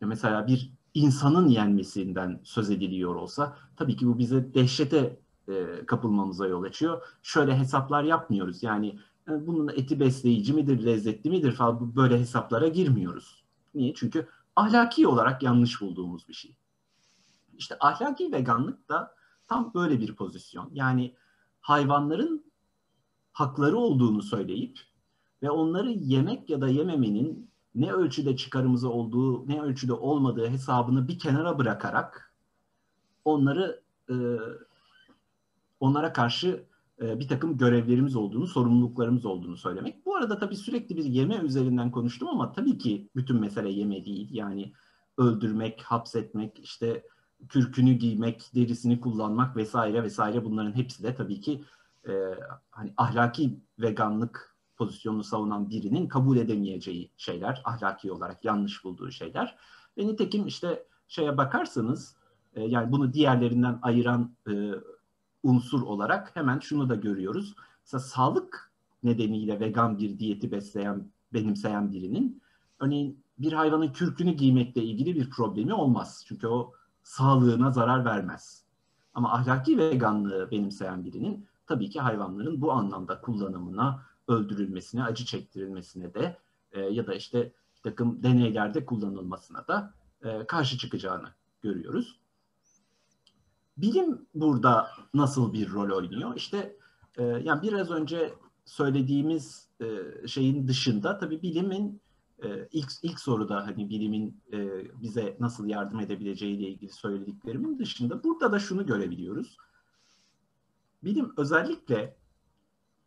mesela bir insanın yenmesinden söz ediliyor olsa tabii ki bu bize dehşete e, kapılmamıza yol açıyor. Şöyle hesaplar yapmıyoruz. Yani e, bunun eti besleyici midir, lezzetli midir falan böyle hesaplara girmiyoruz. Niye? Çünkü ahlaki olarak yanlış bulduğumuz bir şey. İşte ahlaki veganlık da tam böyle bir pozisyon. Yani hayvanların hakları olduğunu söyleyip ve onları yemek ya da yememenin ne ölçüde çıkarımıza olduğu, ne ölçüde olmadığı hesabını bir kenara bırakarak onları e, onlara karşı e, bir takım görevlerimiz olduğunu, sorumluluklarımız olduğunu söylemek. Bu arada tabii sürekli bir yeme üzerinden konuştum ama tabii ki bütün mesele yeme değil. Yani öldürmek, hapsetmek, işte kürkünü giymek, derisini kullanmak vesaire vesaire bunların hepsi de tabii ki e, hani ahlaki veganlık pozisyonunu savunan birinin kabul edemeyeceği şeyler, ahlaki olarak yanlış bulduğu şeyler. Ve nitekim işte şeye bakarsanız, e, yani bunu diğerlerinden ayıran e, unsur olarak hemen şunu da görüyoruz. Mesela sağlık nedeniyle vegan bir diyeti besleyen, benimseyen birinin örneğin bir hayvanın kürkünü giymekle ilgili bir problemi olmaz. Çünkü o sağlığına zarar vermez. Ama ahlaki veganlığı benimseyen birinin tabii ki hayvanların bu anlamda kullanımına, öldürülmesine, acı çektirilmesine de e, ya da işte takım deneylerde kullanılmasına da e, karşı çıkacağını görüyoruz. Bilim burada nasıl bir rol oynuyor? İşte e, yani biraz önce söylediğimiz e, şeyin dışında tabii bilimin e, ilk ilk soruda hani bilimin e, bize nasıl yardım edebileceği ile ilgili söylediklerimin dışında burada da şunu görebiliyoruz. Bilim özellikle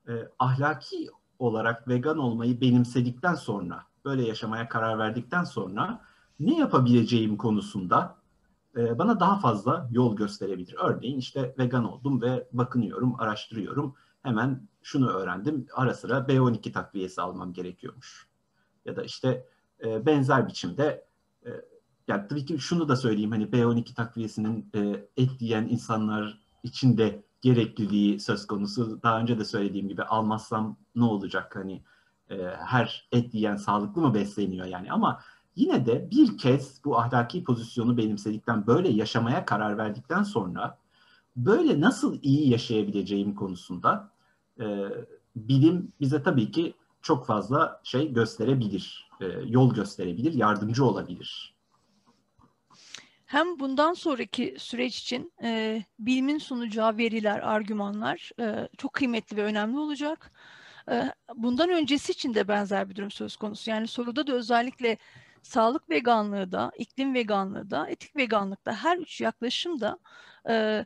e, ahlaki olarak vegan olmayı benimsedikten sonra, böyle yaşamaya karar verdikten sonra ne yapabileceğim konusunda e, bana daha fazla yol gösterebilir. Örneğin işte vegan oldum ve bakınıyorum, araştırıyorum. Hemen şunu öğrendim. Ara sıra B12 takviyesi almam gerekiyormuş. Ya da işte e, benzer biçimde e, yani tabii ki şunu da söyleyeyim hani B12 takviyesinin e, et yiyen insanlar için de gerekliliği söz konusu. Daha önce de söylediğim gibi almazsam ne olacak hani e, her et yiyen sağlıklı mı besleniyor yani ama yine de bir kez bu ahlaki pozisyonu benimsedikten böyle yaşamaya karar verdikten sonra böyle nasıl iyi yaşayabileceğim konusunda e, bilim bize tabii ki çok fazla şey gösterebilir, e, yol gösterebilir, yardımcı olabilir. Hem bundan sonraki süreç için e, bilimin sunacağı veriler, argümanlar e, çok kıymetli ve önemli olacak. E, bundan öncesi için de benzer bir durum söz konusu. Yani soruda da özellikle sağlık veganlığı da, iklim veganlığı da, etik veganlık da her üç yaklaşım da e,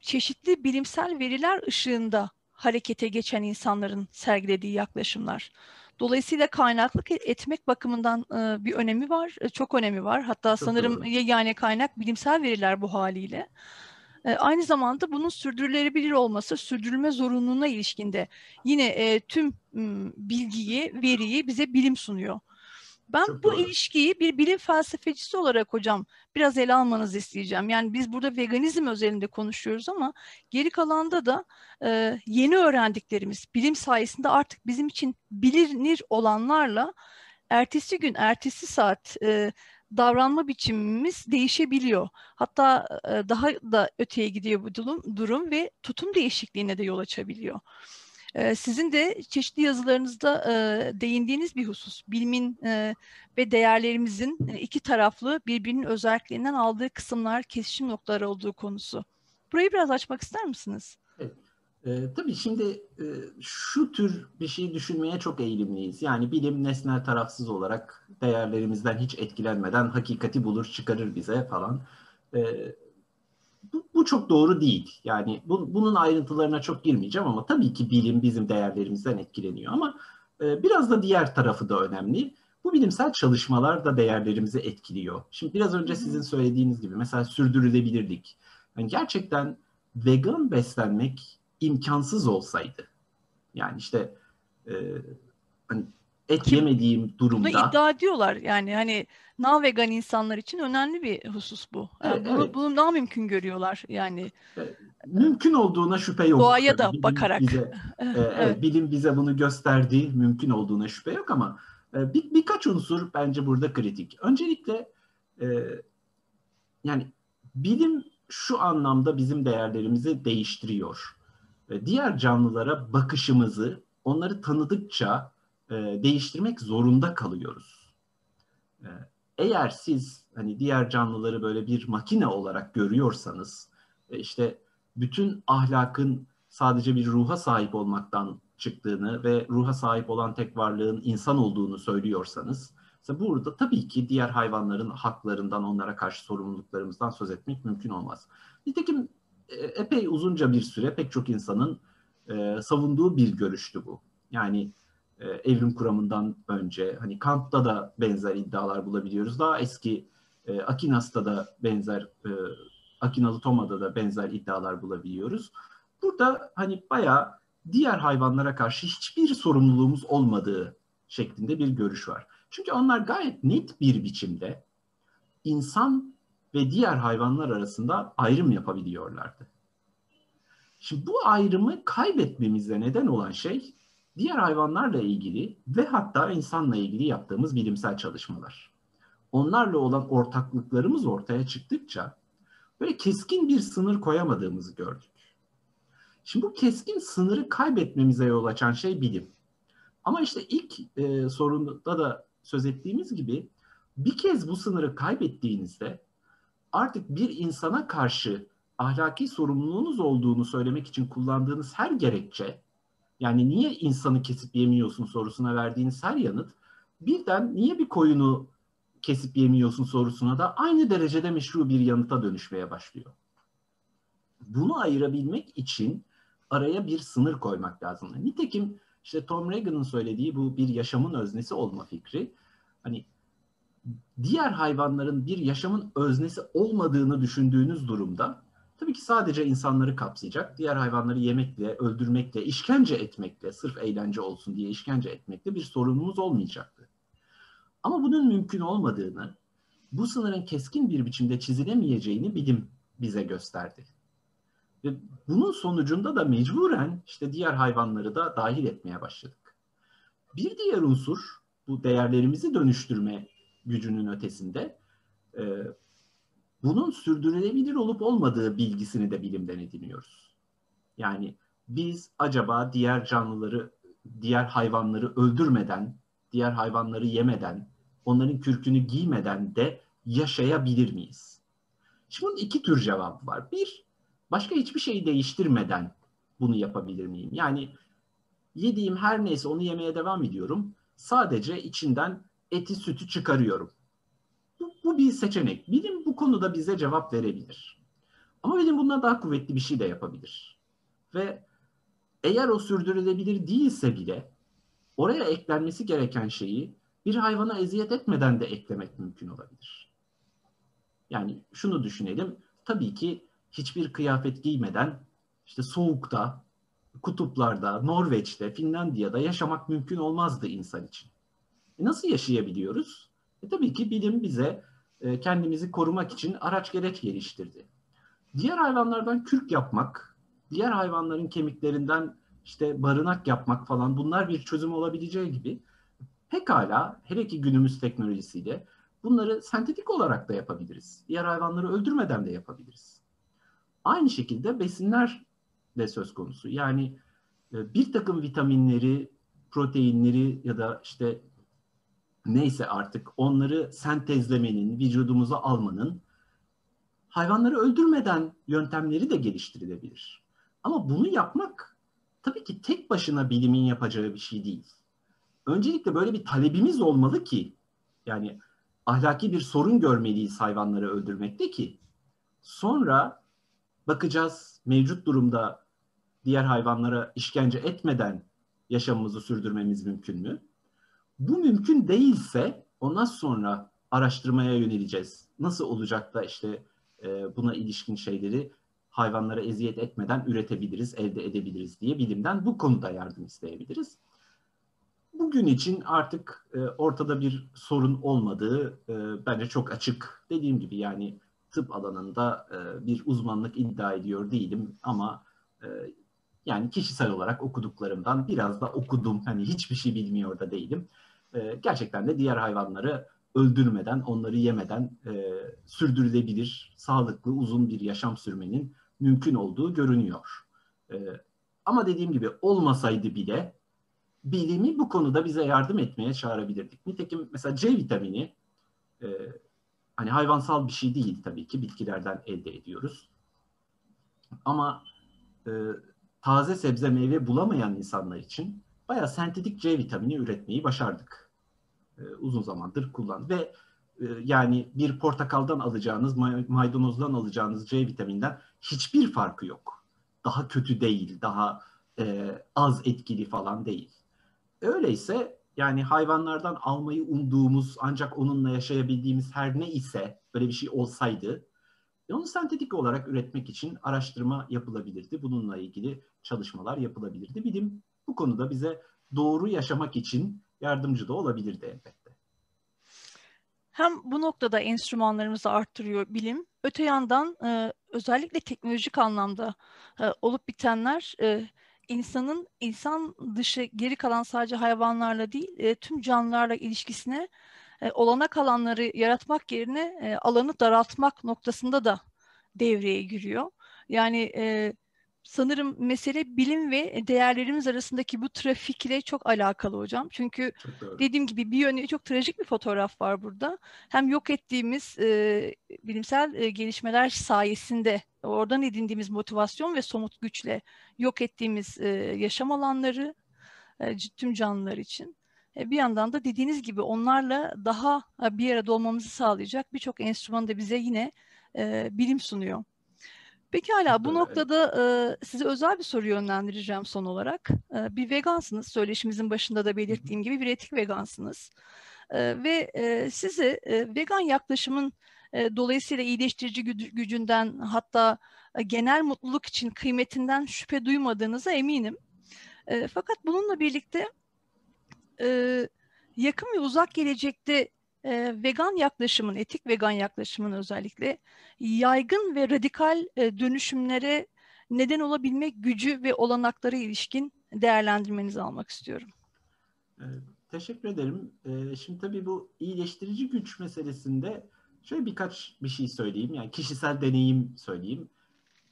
çeşitli bilimsel veriler ışığında harekete geçen insanların sergilediği yaklaşımlar. Dolayısıyla kaynaklık e, etmek bakımından e, bir önemi var, e, çok önemi var. Hatta çok sanırım doğru. yani kaynak bilimsel veriler bu haliyle. E, aynı zamanda bunun sürdürülebilir olması, sürdürülme zorunluluğuna ilişkinde yine e, tüm m, bilgiyi, veriyi bize bilim sunuyor. Ben Çok bu doğru. ilişkiyi bir bilim felsefecisi olarak hocam biraz ele almanızı isteyeceğim. Yani biz burada veganizm özelinde konuşuyoruz ama geri kalanda da e, yeni öğrendiklerimiz bilim sayesinde artık bizim için bilinir olanlarla ertesi gün, ertesi saat e, davranma biçimimiz değişebiliyor. Hatta e, daha da öteye gidiyor bu durum, durum ve tutum değişikliğine de yol açabiliyor. E, sizin de çeşitli yazılarınızda e, değindiğiniz bir husus, bilimin e, ve değerlerimizin e, iki taraflı birbirinin özelliklerinden aldığı kısımlar, kesişim noktaları olduğu konusu. Burayı biraz açmak ister misiniz? Evet. E, tabii şimdi e, şu tür bir şey düşünmeye çok eğilimliyiz. Yani bilim nesnel tarafsız olarak değerlerimizden hiç etkilenmeden hakikati bulur çıkarır bize falan. E, bu, bu çok doğru değil. Yani bu, bunun ayrıntılarına çok girmeyeceğim ama tabii ki bilim bizim değerlerimizden etkileniyor. Ama e, biraz da diğer tarafı da önemli. Bu bilimsel çalışmalar da değerlerimizi etkiliyor. Şimdi biraz önce sizin söylediğiniz gibi mesela sürdürülebilirlik. Yani gerçekten vegan beslenmek imkansız olsaydı. Yani işte e, hani et Kim, yemediğim durumda. Bunu iddia ediyorlar yani hani na vegan insanlar için önemli bir husus bu. Yani evet, bunu, evet. bunu daha mümkün görüyorlar yani. Evet, mümkün olduğuna şüphe yok. Doğaya da bilim bakarak. Bize, e, evet. Bilim bize bunu gösterdi. Mümkün olduğuna şüphe yok ama e, bir, birkaç unsur bence burada kritik. Öncelikle e, yani bilim şu anlamda bizim değerlerimizi değiştiriyor. E, diğer canlılara bakışımızı onları tanıdıkça e, değiştirmek zorunda kalıyoruz. E, eğer siz hani diğer canlıları böyle bir makine olarak görüyorsanız e, işte bütün ahlakın sadece bir ruha sahip olmaktan çıktığını ve ruha sahip olan tek varlığın insan olduğunu söylüyorsanız işte burada tabii ki diğer hayvanların haklarından onlara karşı sorumluluklarımızdan söz etmek mümkün olmaz. Nitekim e, epey uzunca bir süre pek çok insanın e, savunduğu bir görüştü bu. Yani e, evrim kuramından önce hani Kant'ta da benzer iddialar bulabiliyoruz. Daha eski e, Akinas'ta da benzer e, Akinalı Toma'da da benzer iddialar bulabiliyoruz. Burada hani bayağı diğer hayvanlara karşı hiçbir sorumluluğumuz olmadığı şeklinde bir görüş var. Çünkü onlar gayet net bir biçimde insan ve diğer hayvanlar arasında ayrım yapabiliyorlardı. Şimdi bu ayrımı kaybetmemize neden olan şey diğer hayvanlarla ilgili ve hatta insanla ilgili yaptığımız bilimsel çalışmalar. Onlarla olan ortaklıklarımız ortaya çıktıkça böyle keskin bir sınır koyamadığımızı gördük. Şimdi bu keskin sınırı kaybetmemize yol açan şey bilim. Ama işte ilk e, sorunda da söz ettiğimiz gibi bir kez bu sınırı kaybettiğinizde artık bir insana karşı ahlaki sorumluluğunuz olduğunu söylemek için kullandığınız her gerekçe yani niye insanı kesip yemiyorsun sorusuna verdiğiniz her yanıt birden niye bir koyunu kesip yemiyorsun sorusuna da aynı derecede meşru bir yanıta dönüşmeye başlıyor. Bunu ayırabilmek için araya bir sınır koymak lazım. Nitekim işte Tom Regan'ın söylediği bu bir yaşamın öznesi olma fikri hani diğer hayvanların bir yaşamın öznesi olmadığını düşündüğünüz durumda tabii ki sadece insanları kapsayacak. Diğer hayvanları yemekle, öldürmekle, işkence etmekle, sırf eğlence olsun diye işkence etmekle bir sorunumuz olmayacaktı. Ama bunun mümkün olmadığını, bu sınırın keskin bir biçimde çizilemeyeceğini bilim bize gösterdi. Ve bunun sonucunda da mecburen işte diğer hayvanları da dahil etmeye başladık. Bir diğer unsur bu değerlerimizi dönüştürme gücünün ötesinde bunun sürdürülebilir olup olmadığı bilgisini de bilimden ediniyoruz. Yani biz acaba diğer canlıları, diğer hayvanları öldürmeden, diğer hayvanları yemeden, onların kürkünü giymeden de yaşayabilir miyiz? Şimdi bunun iki tür cevabı var. Bir, başka hiçbir şeyi değiştirmeden bunu yapabilir miyim? Yani yediğim her neyse onu yemeye devam ediyorum. Sadece içinden eti sütü çıkarıyorum. Bu, bir seçenek. Bilim bu konuda bize cevap verebilir. Ama bilim bundan daha kuvvetli bir şey de yapabilir. Ve eğer o sürdürülebilir değilse bile oraya eklenmesi gereken şeyi bir hayvana eziyet etmeden de eklemek mümkün olabilir. Yani şunu düşünelim. Tabii ki hiçbir kıyafet giymeden işte soğukta, kutuplarda, Norveç'te, Finlandiya'da yaşamak mümkün olmazdı insan için. E nasıl yaşayabiliyoruz? E tabii ki bilim bize e, kendimizi korumak için araç gereç geliştirdi. Diğer hayvanlardan kürk yapmak, diğer hayvanların kemiklerinden işte barınak yapmak falan bunlar bir çözüm olabileceği gibi pekala hele ki günümüz teknolojisiyle bunları sentetik olarak da yapabiliriz. Diğer hayvanları öldürmeden de yapabiliriz. Aynı şekilde besinler de söz konusu. Yani e, bir takım vitaminleri, proteinleri ya da işte neyse artık onları sentezlemenin, vücudumuza almanın hayvanları öldürmeden yöntemleri de geliştirilebilir. Ama bunu yapmak tabii ki tek başına bilimin yapacağı bir şey değil. Öncelikle böyle bir talebimiz olmalı ki yani ahlaki bir sorun görmeliyiz hayvanları öldürmekte ki sonra bakacağız mevcut durumda diğer hayvanlara işkence etmeden yaşamımızı sürdürmemiz mümkün mü? Bu mümkün değilse ondan sonra araştırmaya yöneleceğiz. Nasıl olacak da işte e, buna ilişkin şeyleri hayvanlara eziyet etmeden üretebiliriz, elde edebiliriz diye bilimden bu konuda yardım isteyebiliriz. Bugün için artık e, ortada bir sorun olmadığı e, bence çok açık. Dediğim gibi yani tıp alanında e, bir uzmanlık iddia ediyor değilim ama e, yani kişisel olarak okuduklarımdan biraz da okudum. Hani hiçbir şey bilmiyor da değilim. E, gerçekten de diğer hayvanları öldürmeden, onları yemeden e, sürdürülebilir, sağlıklı, uzun bir yaşam sürmenin mümkün olduğu görünüyor. E, ama dediğim gibi olmasaydı bile bilimi bu konuda bize yardım etmeye çağırabilirdik. Nitekim mesela C vitamini e, hani hayvansal bir şey değil tabii ki bitkilerden elde ediyoruz. Ama e, taze sebze meyve bulamayan insanlar için bayağı sentetik C vitamini üretmeyi başardık. E, uzun zamandır kullan ve e, yani bir portakaldan alacağınız, maydanozdan alacağınız C vitaminden hiçbir farkı yok. Daha kötü değil, daha e, az etkili falan değil. Öyleyse yani hayvanlardan almayı umduğumuz ancak onunla yaşayabildiğimiz her ne ise böyle bir şey olsaydı onu sentetik olarak üretmek için araştırma yapılabilirdi. Bununla ilgili çalışmalar yapılabilirdi. Bilim bu konuda bize doğru yaşamak için yardımcı da olabilirdi elbette. Hem bu noktada enstrümanlarımızı arttırıyor bilim. Öte yandan e, özellikle teknolojik anlamda e, olup bitenler e, insanın insan dışı geri kalan sadece hayvanlarla değil e, tüm canlılarla ilişkisine e, olanak alanları yaratmak yerine e, alanı daraltmak noktasında da devreye giriyor. Yani e, sanırım mesele bilim ve değerlerimiz arasındaki bu trafikle çok alakalı hocam. Çünkü dediğim gibi bir yönü çok trajik bir fotoğraf var burada. Hem yok ettiğimiz e, bilimsel e, gelişmeler sayesinde oradan edindiğimiz motivasyon ve somut güçle yok ettiğimiz e, yaşam alanları e, tüm canlılar için. E, bir yandan da dediğiniz gibi onlarla daha e, bir arada olmamızı sağlayacak birçok enstrüman da bize yine e, bilim sunuyor. Peki hala bu noktada e, size özel bir soru yönlendireceğim son olarak. E, bir vegansınız, söyleşimizin başında da belirttiğim gibi bir etik vegansınız. E, ve e, sizi e, vegan yaklaşımın e, dolayısıyla iyileştirici gücünden hatta e, genel mutluluk için kıymetinden şüphe duymadığınıza eminim. E, fakat bununla birlikte e, yakın ve uzak gelecekte e, vegan yaklaşımın, etik vegan yaklaşımın özellikle yaygın ve radikal e, dönüşümlere neden olabilmek gücü ve olanaklara ilişkin değerlendirmenizi almak istiyorum. Evet, teşekkür ederim. Ee, şimdi tabii bu iyileştirici güç meselesinde şöyle birkaç bir şey söyleyeyim. Yani kişisel deneyim söyleyeyim.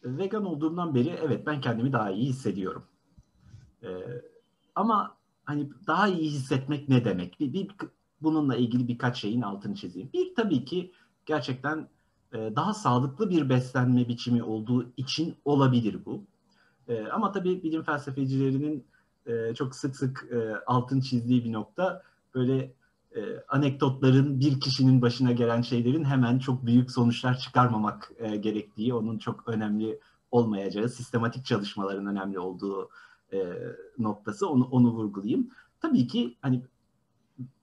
Vegan olduğumdan beri evet ben kendimi daha iyi hissediyorum. Ee, ama hani daha iyi hissetmek ne demek? Bir, bir bununla ilgili birkaç şeyin altını çizeyim. Bir tabii ki gerçekten e, daha sağlıklı bir beslenme biçimi olduğu için olabilir bu. E, ama tabii bilim felsefecilerinin e, çok sık sık altın çizdiği bir nokta böyle anekdotların bir kişinin başına gelen şeylerin hemen çok büyük sonuçlar çıkarmamak gerektiği, onun çok önemli olmayacağı, sistematik çalışmaların önemli olduğu noktası onu onu vurgulayayım. Tabii ki hani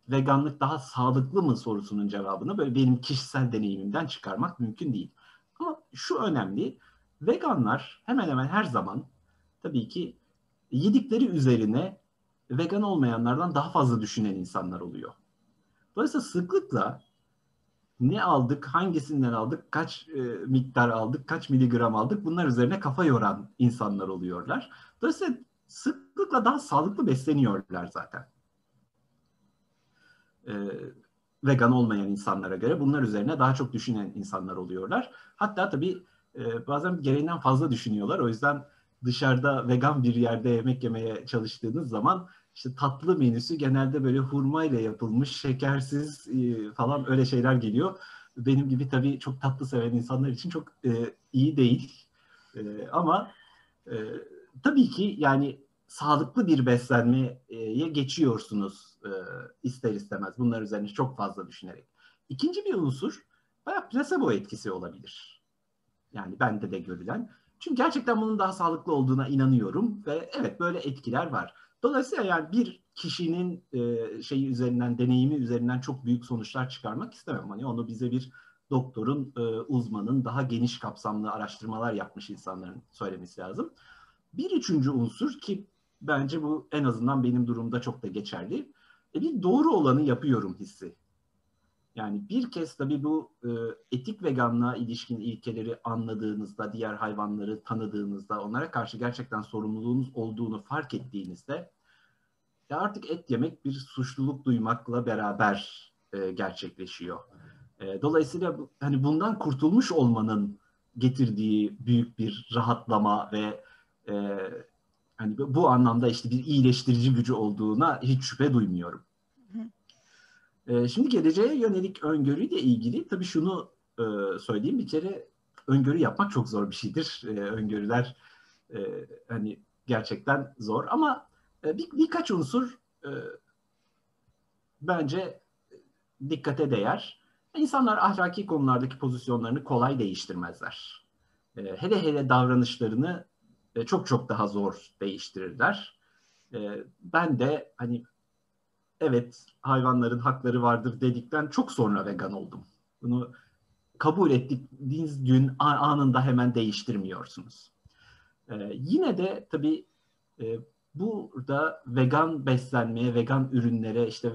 veganlık daha sağlıklı mı sorusunun cevabını böyle benim kişisel deneyimimden çıkarmak mümkün değil. Ama şu önemli, veganlar hemen hemen her zaman tabii ki yedikleri üzerine vegan olmayanlardan daha fazla düşünen insanlar oluyor. Dolayısıyla sıklıkla ne aldık, hangisinden aldık, kaç e, miktar aldık, kaç miligram aldık bunlar üzerine kafa yoran insanlar oluyorlar. Dolayısıyla sıklıkla daha sağlıklı besleniyorlar zaten. E, vegan olmayan insanlara göre bunlar üzerine daha çok düşünen insanlar oluyorlar. Hatta tabii e, bazen gereğinden fazla düşünüyorlar. O yüzden dışarıda vegan bir yerde yemek yemeye çalıştığınız zaman işte tatlı menüsü genelde böyle hurma ile yapılmış, şekersiz e, falan öyle şeyler geliyor. Benim gibi tabii çok tatlı seven insanlar için çok e, iyi değil. E, ama e, tabii ki yani sağlıklı bir beslenmeye geçiyorsunuz e, ister istemez bunlar üzerine çok fazla düşünerek. İkinci bir unsur bayağı placebo etkisi olabilir. Yani bende de görülen. Çünkü gerçekten bunun daha sağlıklı olduğuna inanıyorum ve evet böyle etkiler var. Dolayısıyla yani bir kişinin e, şeyi üzerinden, deneyimi üzerinden çok büyük sonuçlar çıkarmak istemem. Hani onu bize bir doktorun, e, uzmanın daha geniş kapsamlı araştırmalar yapmış insanların söylemesi lazım. Bir üçüncü unsur ki bence bu en azından benim durumda çok da geçerli. E, bir doğru olanı yapıyorum hissi. Yani bir kez tabii bu e, etik veganlığa ilişkin ilkeleri anladığınızda, diğer hayvanları tanıdığınızda, onlara karşı gerçekten sorumluluğunuz olduğunu fark ettiğinizde ya artık et yemek bir suçluluk duymakla beraber e, gerçekleşiyor. E, dolayısıyla bu, hani bundan kurtulmuş olmanın getirdiği büyük bir rahatlama ve e, hani bu anlamda işte bir iyileştirici gücü olduğuna hiç şüphe duymuyorum. Ee, şimdi geleceğe yönelik öngörüyle ilgili tabii şunu e, söyleyeyim. Bir kere öngörü yapmak çok zor bir şeydir. E, öngörüler e, hani gerçekten zor ama e, bir, birkaç unsur e, bence dikkate değer. İnsanlar ahlaki konulardaki pozisyonlarını kolay değiştirmezler. E, hele hele davranışlarını e, çok çok daha zor değiştirirler. E, ben de hani evet hayvanların hakları vardır dedikten çok sonra vegan oldum. Bunu kabul ettiğiniz gün anında hemen değiştirmiyorsunuz. Ee, yine de tabii e, burada vegan beslenmeye, vegan ürünlere işte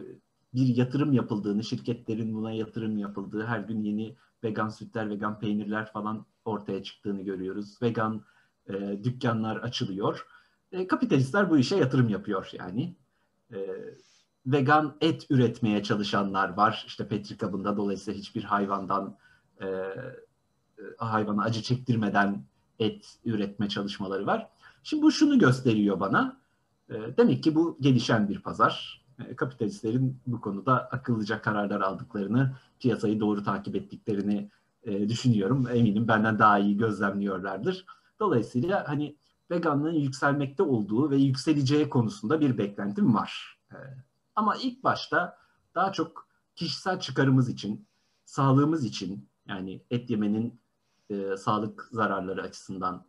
bir yatırım yapıldığını, şirketlerin buna yatırım yapıldığı, her gün yeni vegan sütler, vegan peynirler falan ortaya çıktığını görüyoruz. Vegan e, dükkanlar açılıyor. E, kapitalistler bu işe yatırım yapıyor yani. E, vegan et üretmeye çalışanlar var. İşte petri kabında dolayısıyla hiçbir hayvandan e, e, hayvana acı çektirmeden et üretme çalışmaları var. Şimdi bu şunu gösteriyor bana. E, demek ki bu gelişen bir pazar. E, kapitalistlerin bu konuda akıllıca kararlar aldıklarını, piyasayı doğru takip ettiklerini e, düşünüyorum. Eminim benden daha iyi gözlemliyorlardır. Dolayısıyla hani veganlığın yükselmekte olduğu ve yükseleceği konusunda bir beklentim var. E, ama ilk başta daha çok kişisel çıkarımız için, sağlığımız için yani et yemenin e, sağlık zararları açısından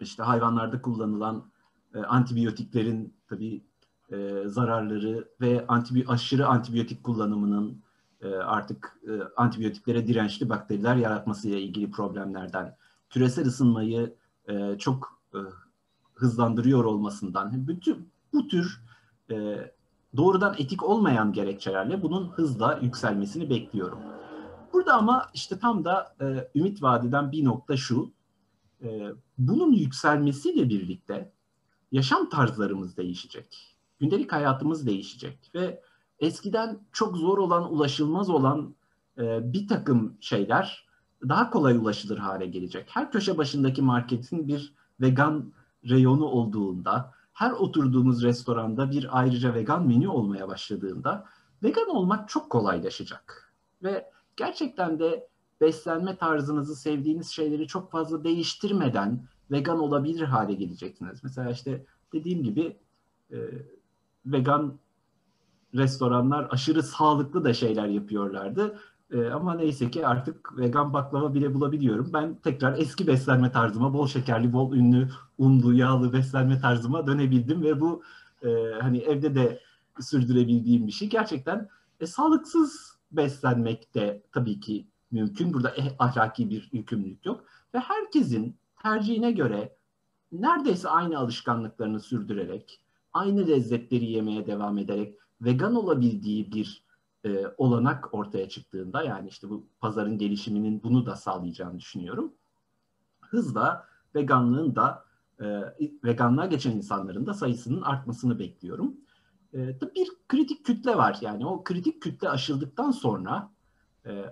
işte hayvanlarda kullanılan e, antibiyotiklerin tabii e, zararları ve antibi aşırı antibiyotik kullanımının e, artık e, antibiyotiklere dirençli bakteriler yaratmasıyla ilgili problemlerden, küresel ısınmayı e, çok e, hızlandırıyor olmasından, bütün bu tür e, doğrudan etik olmayan gerekçelerle bunun hızla yükselmesini bekliyorum. Burada ama işte tam da e, ümit vadeden bir nokta şu, e, bunun yükselmesiyle birlikte yaşam tarzlarımız değişecek. Gündelik hayatımız değişecek ve eskiden çok zor olan, ulaşılmaz olan e, bir takım şeyler daha kolay ulaşılır hale gelecek. Her köşe başındaki marketin bir vegan reyonu olduğunda, her oturduğunuz restoranda bir ayrıca vegan menü olmaya başladığında vegan olmak çok kolaylaşacak. Ve gerçekten de beslenme tarzınızı, sevdiğiniz şeyleri çok fazla değiştirmeden vegan olabilir hale geleceksiniz. Mesela işte dediğim gibi e, vegan restoranlar aşırı sağlıklı da şeyler yapıyorlardı. E, ama neyse ki artık vegan baklava bile bulabiliyorum. Ben tekrar eski beslenme tarzıma, bol şekerli, bol ünlü, unlu, yağlı beslenme tarzıma dönebildim ve bu e, hani evde de sürdürebildiğim bir şey. Gerçekten e, sağlıksız beslenmek de tabii ki mümkün. Burada eh, ahlaki bir yükümlülük yok. Ve herkesin tercihine göre neredeyse aynı alışkanlıklarını sürdürerek, aynı lezzetleri yemeye devam ederek vegan olabildiği bir e, olanak ortaya çıktığında yani işte bu pazarın gelişiminin bunu da sağlayacağını düşünüyorum. Hızla veganlığın da e, veganlığa geçen insanların da sayısının artmasını bekliyorum. E, bir kritik kütle var yani o kritik kütle aşıldıktan sonra e,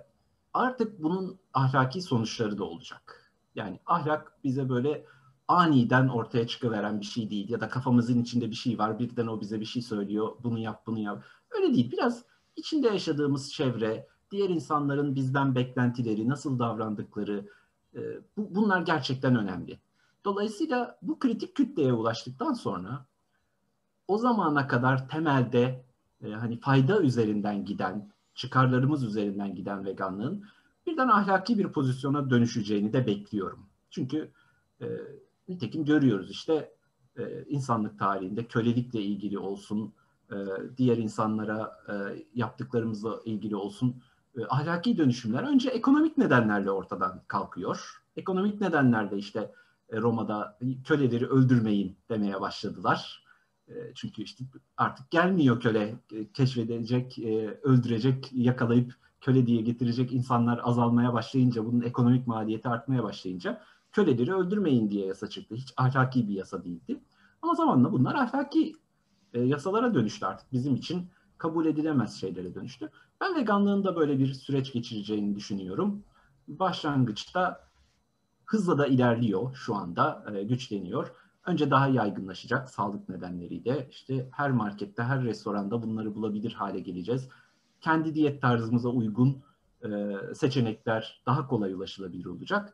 artık bunun ahlaki sonuçları da olacak. Yani ahlak bize böyle aniden ortaya çıkıveren bir şey değil ya da kafamızın içinde bir şey var birden o bize bir şey söylüyor bunu yap bunu yap. Öyle değil biraz içinde yaşadığımız çevre, diğer insanların bizden beklentileri, nasıl davrandıkları e, bu, bunlar gerçekten önemli. Dolayısıyla bu kritik kütleye ulaştıktan sonra o zamana kadar temelde e, hani fayda üzerinden giden, çıkarlarımız üzerinden giden veganlığın birden ahlaki bir pozisyona dönüşeceğini de bekliyorum. Çünkü e, nitekim görüyoruz işte e, insanlık tarihinde kölelikle ilgili olsun, e, diğer insanlara e, yaptıklarımızla ilgili olsun e, ahlaki dönüşümler önce ekonomik nedenlerle ortadan kalkıyor. Ekonomik nedenlerle işte Roma'da köleleri öldürmeyin demeye başladılar. Çünkü işte artık gelmiyor köle keşfedecek, öldürecek, yakalayıp köle diye getirecek insanlar azalmaya başlayınca, bunun ekonomik maliyeti artmaya başlayınca köleleri öldürmeyin diye yasa çıktı. Hiç ahlaki bir yasa değildi. Ama zamanla bunlar ahlaki e, yasalara dönüştü artık. Bizim için kabul edilemez şeylere dönüştü. Ben veganlığın da böyle bir süreç geçireceğini düşünüyorum. Başlangıçta hızla da ilerliyor şu anda, e, güçleniyor. Önce daha yaygınlaşacak sağlık nedenleriyle. İşte her markette, her restoranda bunları bulabilir hale geleceğiz. Kendi diyet tarzımıza uygun e, seçenekler daha kolay ulaşılabilir olacak.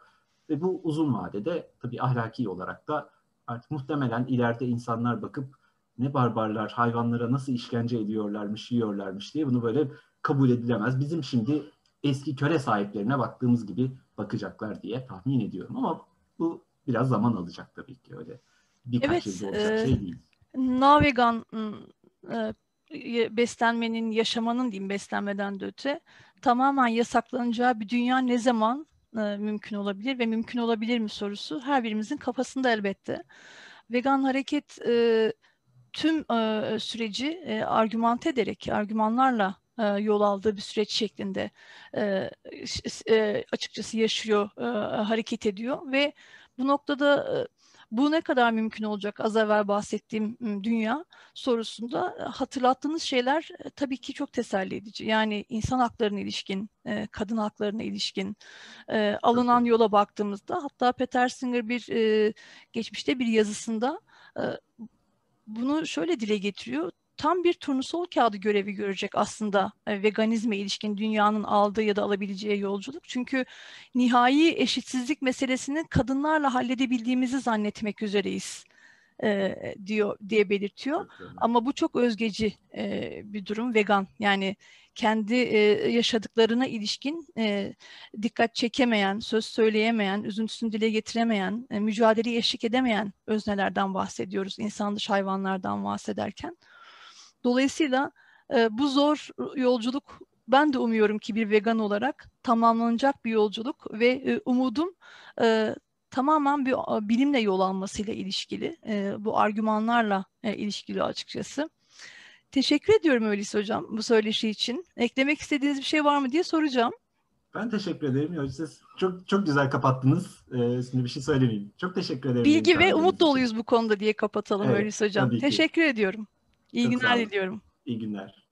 Ve bu uzun vadede tabii ahlaki olarak da artık muhtemelen ileride insanlar bakıp ne barbarlar hayvanlara nasıl işkence ediyorlarmış, yiyorlarmış diye bunu böyle kabul edilemez. Bizim şimdi eski köle sahiplerine baktığımız gibi bakacaklar diye tahmin ediyorum ama bu biraz zaman alacak tabii ki öyle birkaç evet, yılda olacak e, şey değil. Navegan e, beslenmenin, yaşamanın diyeyim beslenmeden de öte tamamen yasaklanacağı bir dünya ne zaman e, mümkün olabilir ve mümkün olabilir mi sorusu her birimizin kafasında elbette. Vegan hareket e, tüm e, süreci e, argümante ederek, argümanlarla e, yol aldığı bir süreç şeklinde e, e, açıkçası yaşıyor, e, hareket ediyor ve bu noktada e, bu ne kadar mümkün olacak az evvel bahsettiğim dünya sorusunda hatırlattığınız şeyler e, tabii ki çok teselli edici. Yani insan haklarına ilişkin, e, kadın haklarına ilişkin e, alınan yola baktığımızda hatta Peter Singer bir geçmişte bir yazısında bunu şöyle dile getiriyor. Tam bir turnusol kağıdı görevi görecek aslında e, veganizme ilişkin dünyanın aldığı ya da alabileceği yolculuk. Çünkü nihai eşitsizlik meselesini kadınlarla halledebildiğimizi zannetmek üzereyiz e, diyor diye belirtiyor. Ama bu çok özgeci e, bir durum vegan. Yani kendi e, yaşadıklarına ilişkin e, dikkat çekemeyen, söz söyleyemeyen, üzüntüsünü dile getiremeyen, e, mücadeleyi eşlik edemeyen öznelerden bahsediyoruz. İnsan dışı hayvanlardan bahsederken. Dolayısıyla e, bu zor yolculuk ben de umuyorum ki bir vegan olarak tamamlanacak bir yolculuk ve e, umudum e, tamamen bir bilimle yol almasıyla ilişkili, e, bu argümanlarla e, ilişkili açıkçası. Teşekkür ediyorum öyleyse hocam bu söyleşi için. Eklemek istediğiniz bir şey var mı diye soracağım. Ben teşekkür ederim. Siz çok çok güzel kapattınız. Ee, şimdi bir şey söylemeyeyim. Çok teşekkür ederim. Bilgi ve umut doluyuz bu konuda diye kapatalım evet, öyleyse hocam. Teşekkür ediyorum. İyi çok günler diliyorum. İyi günler.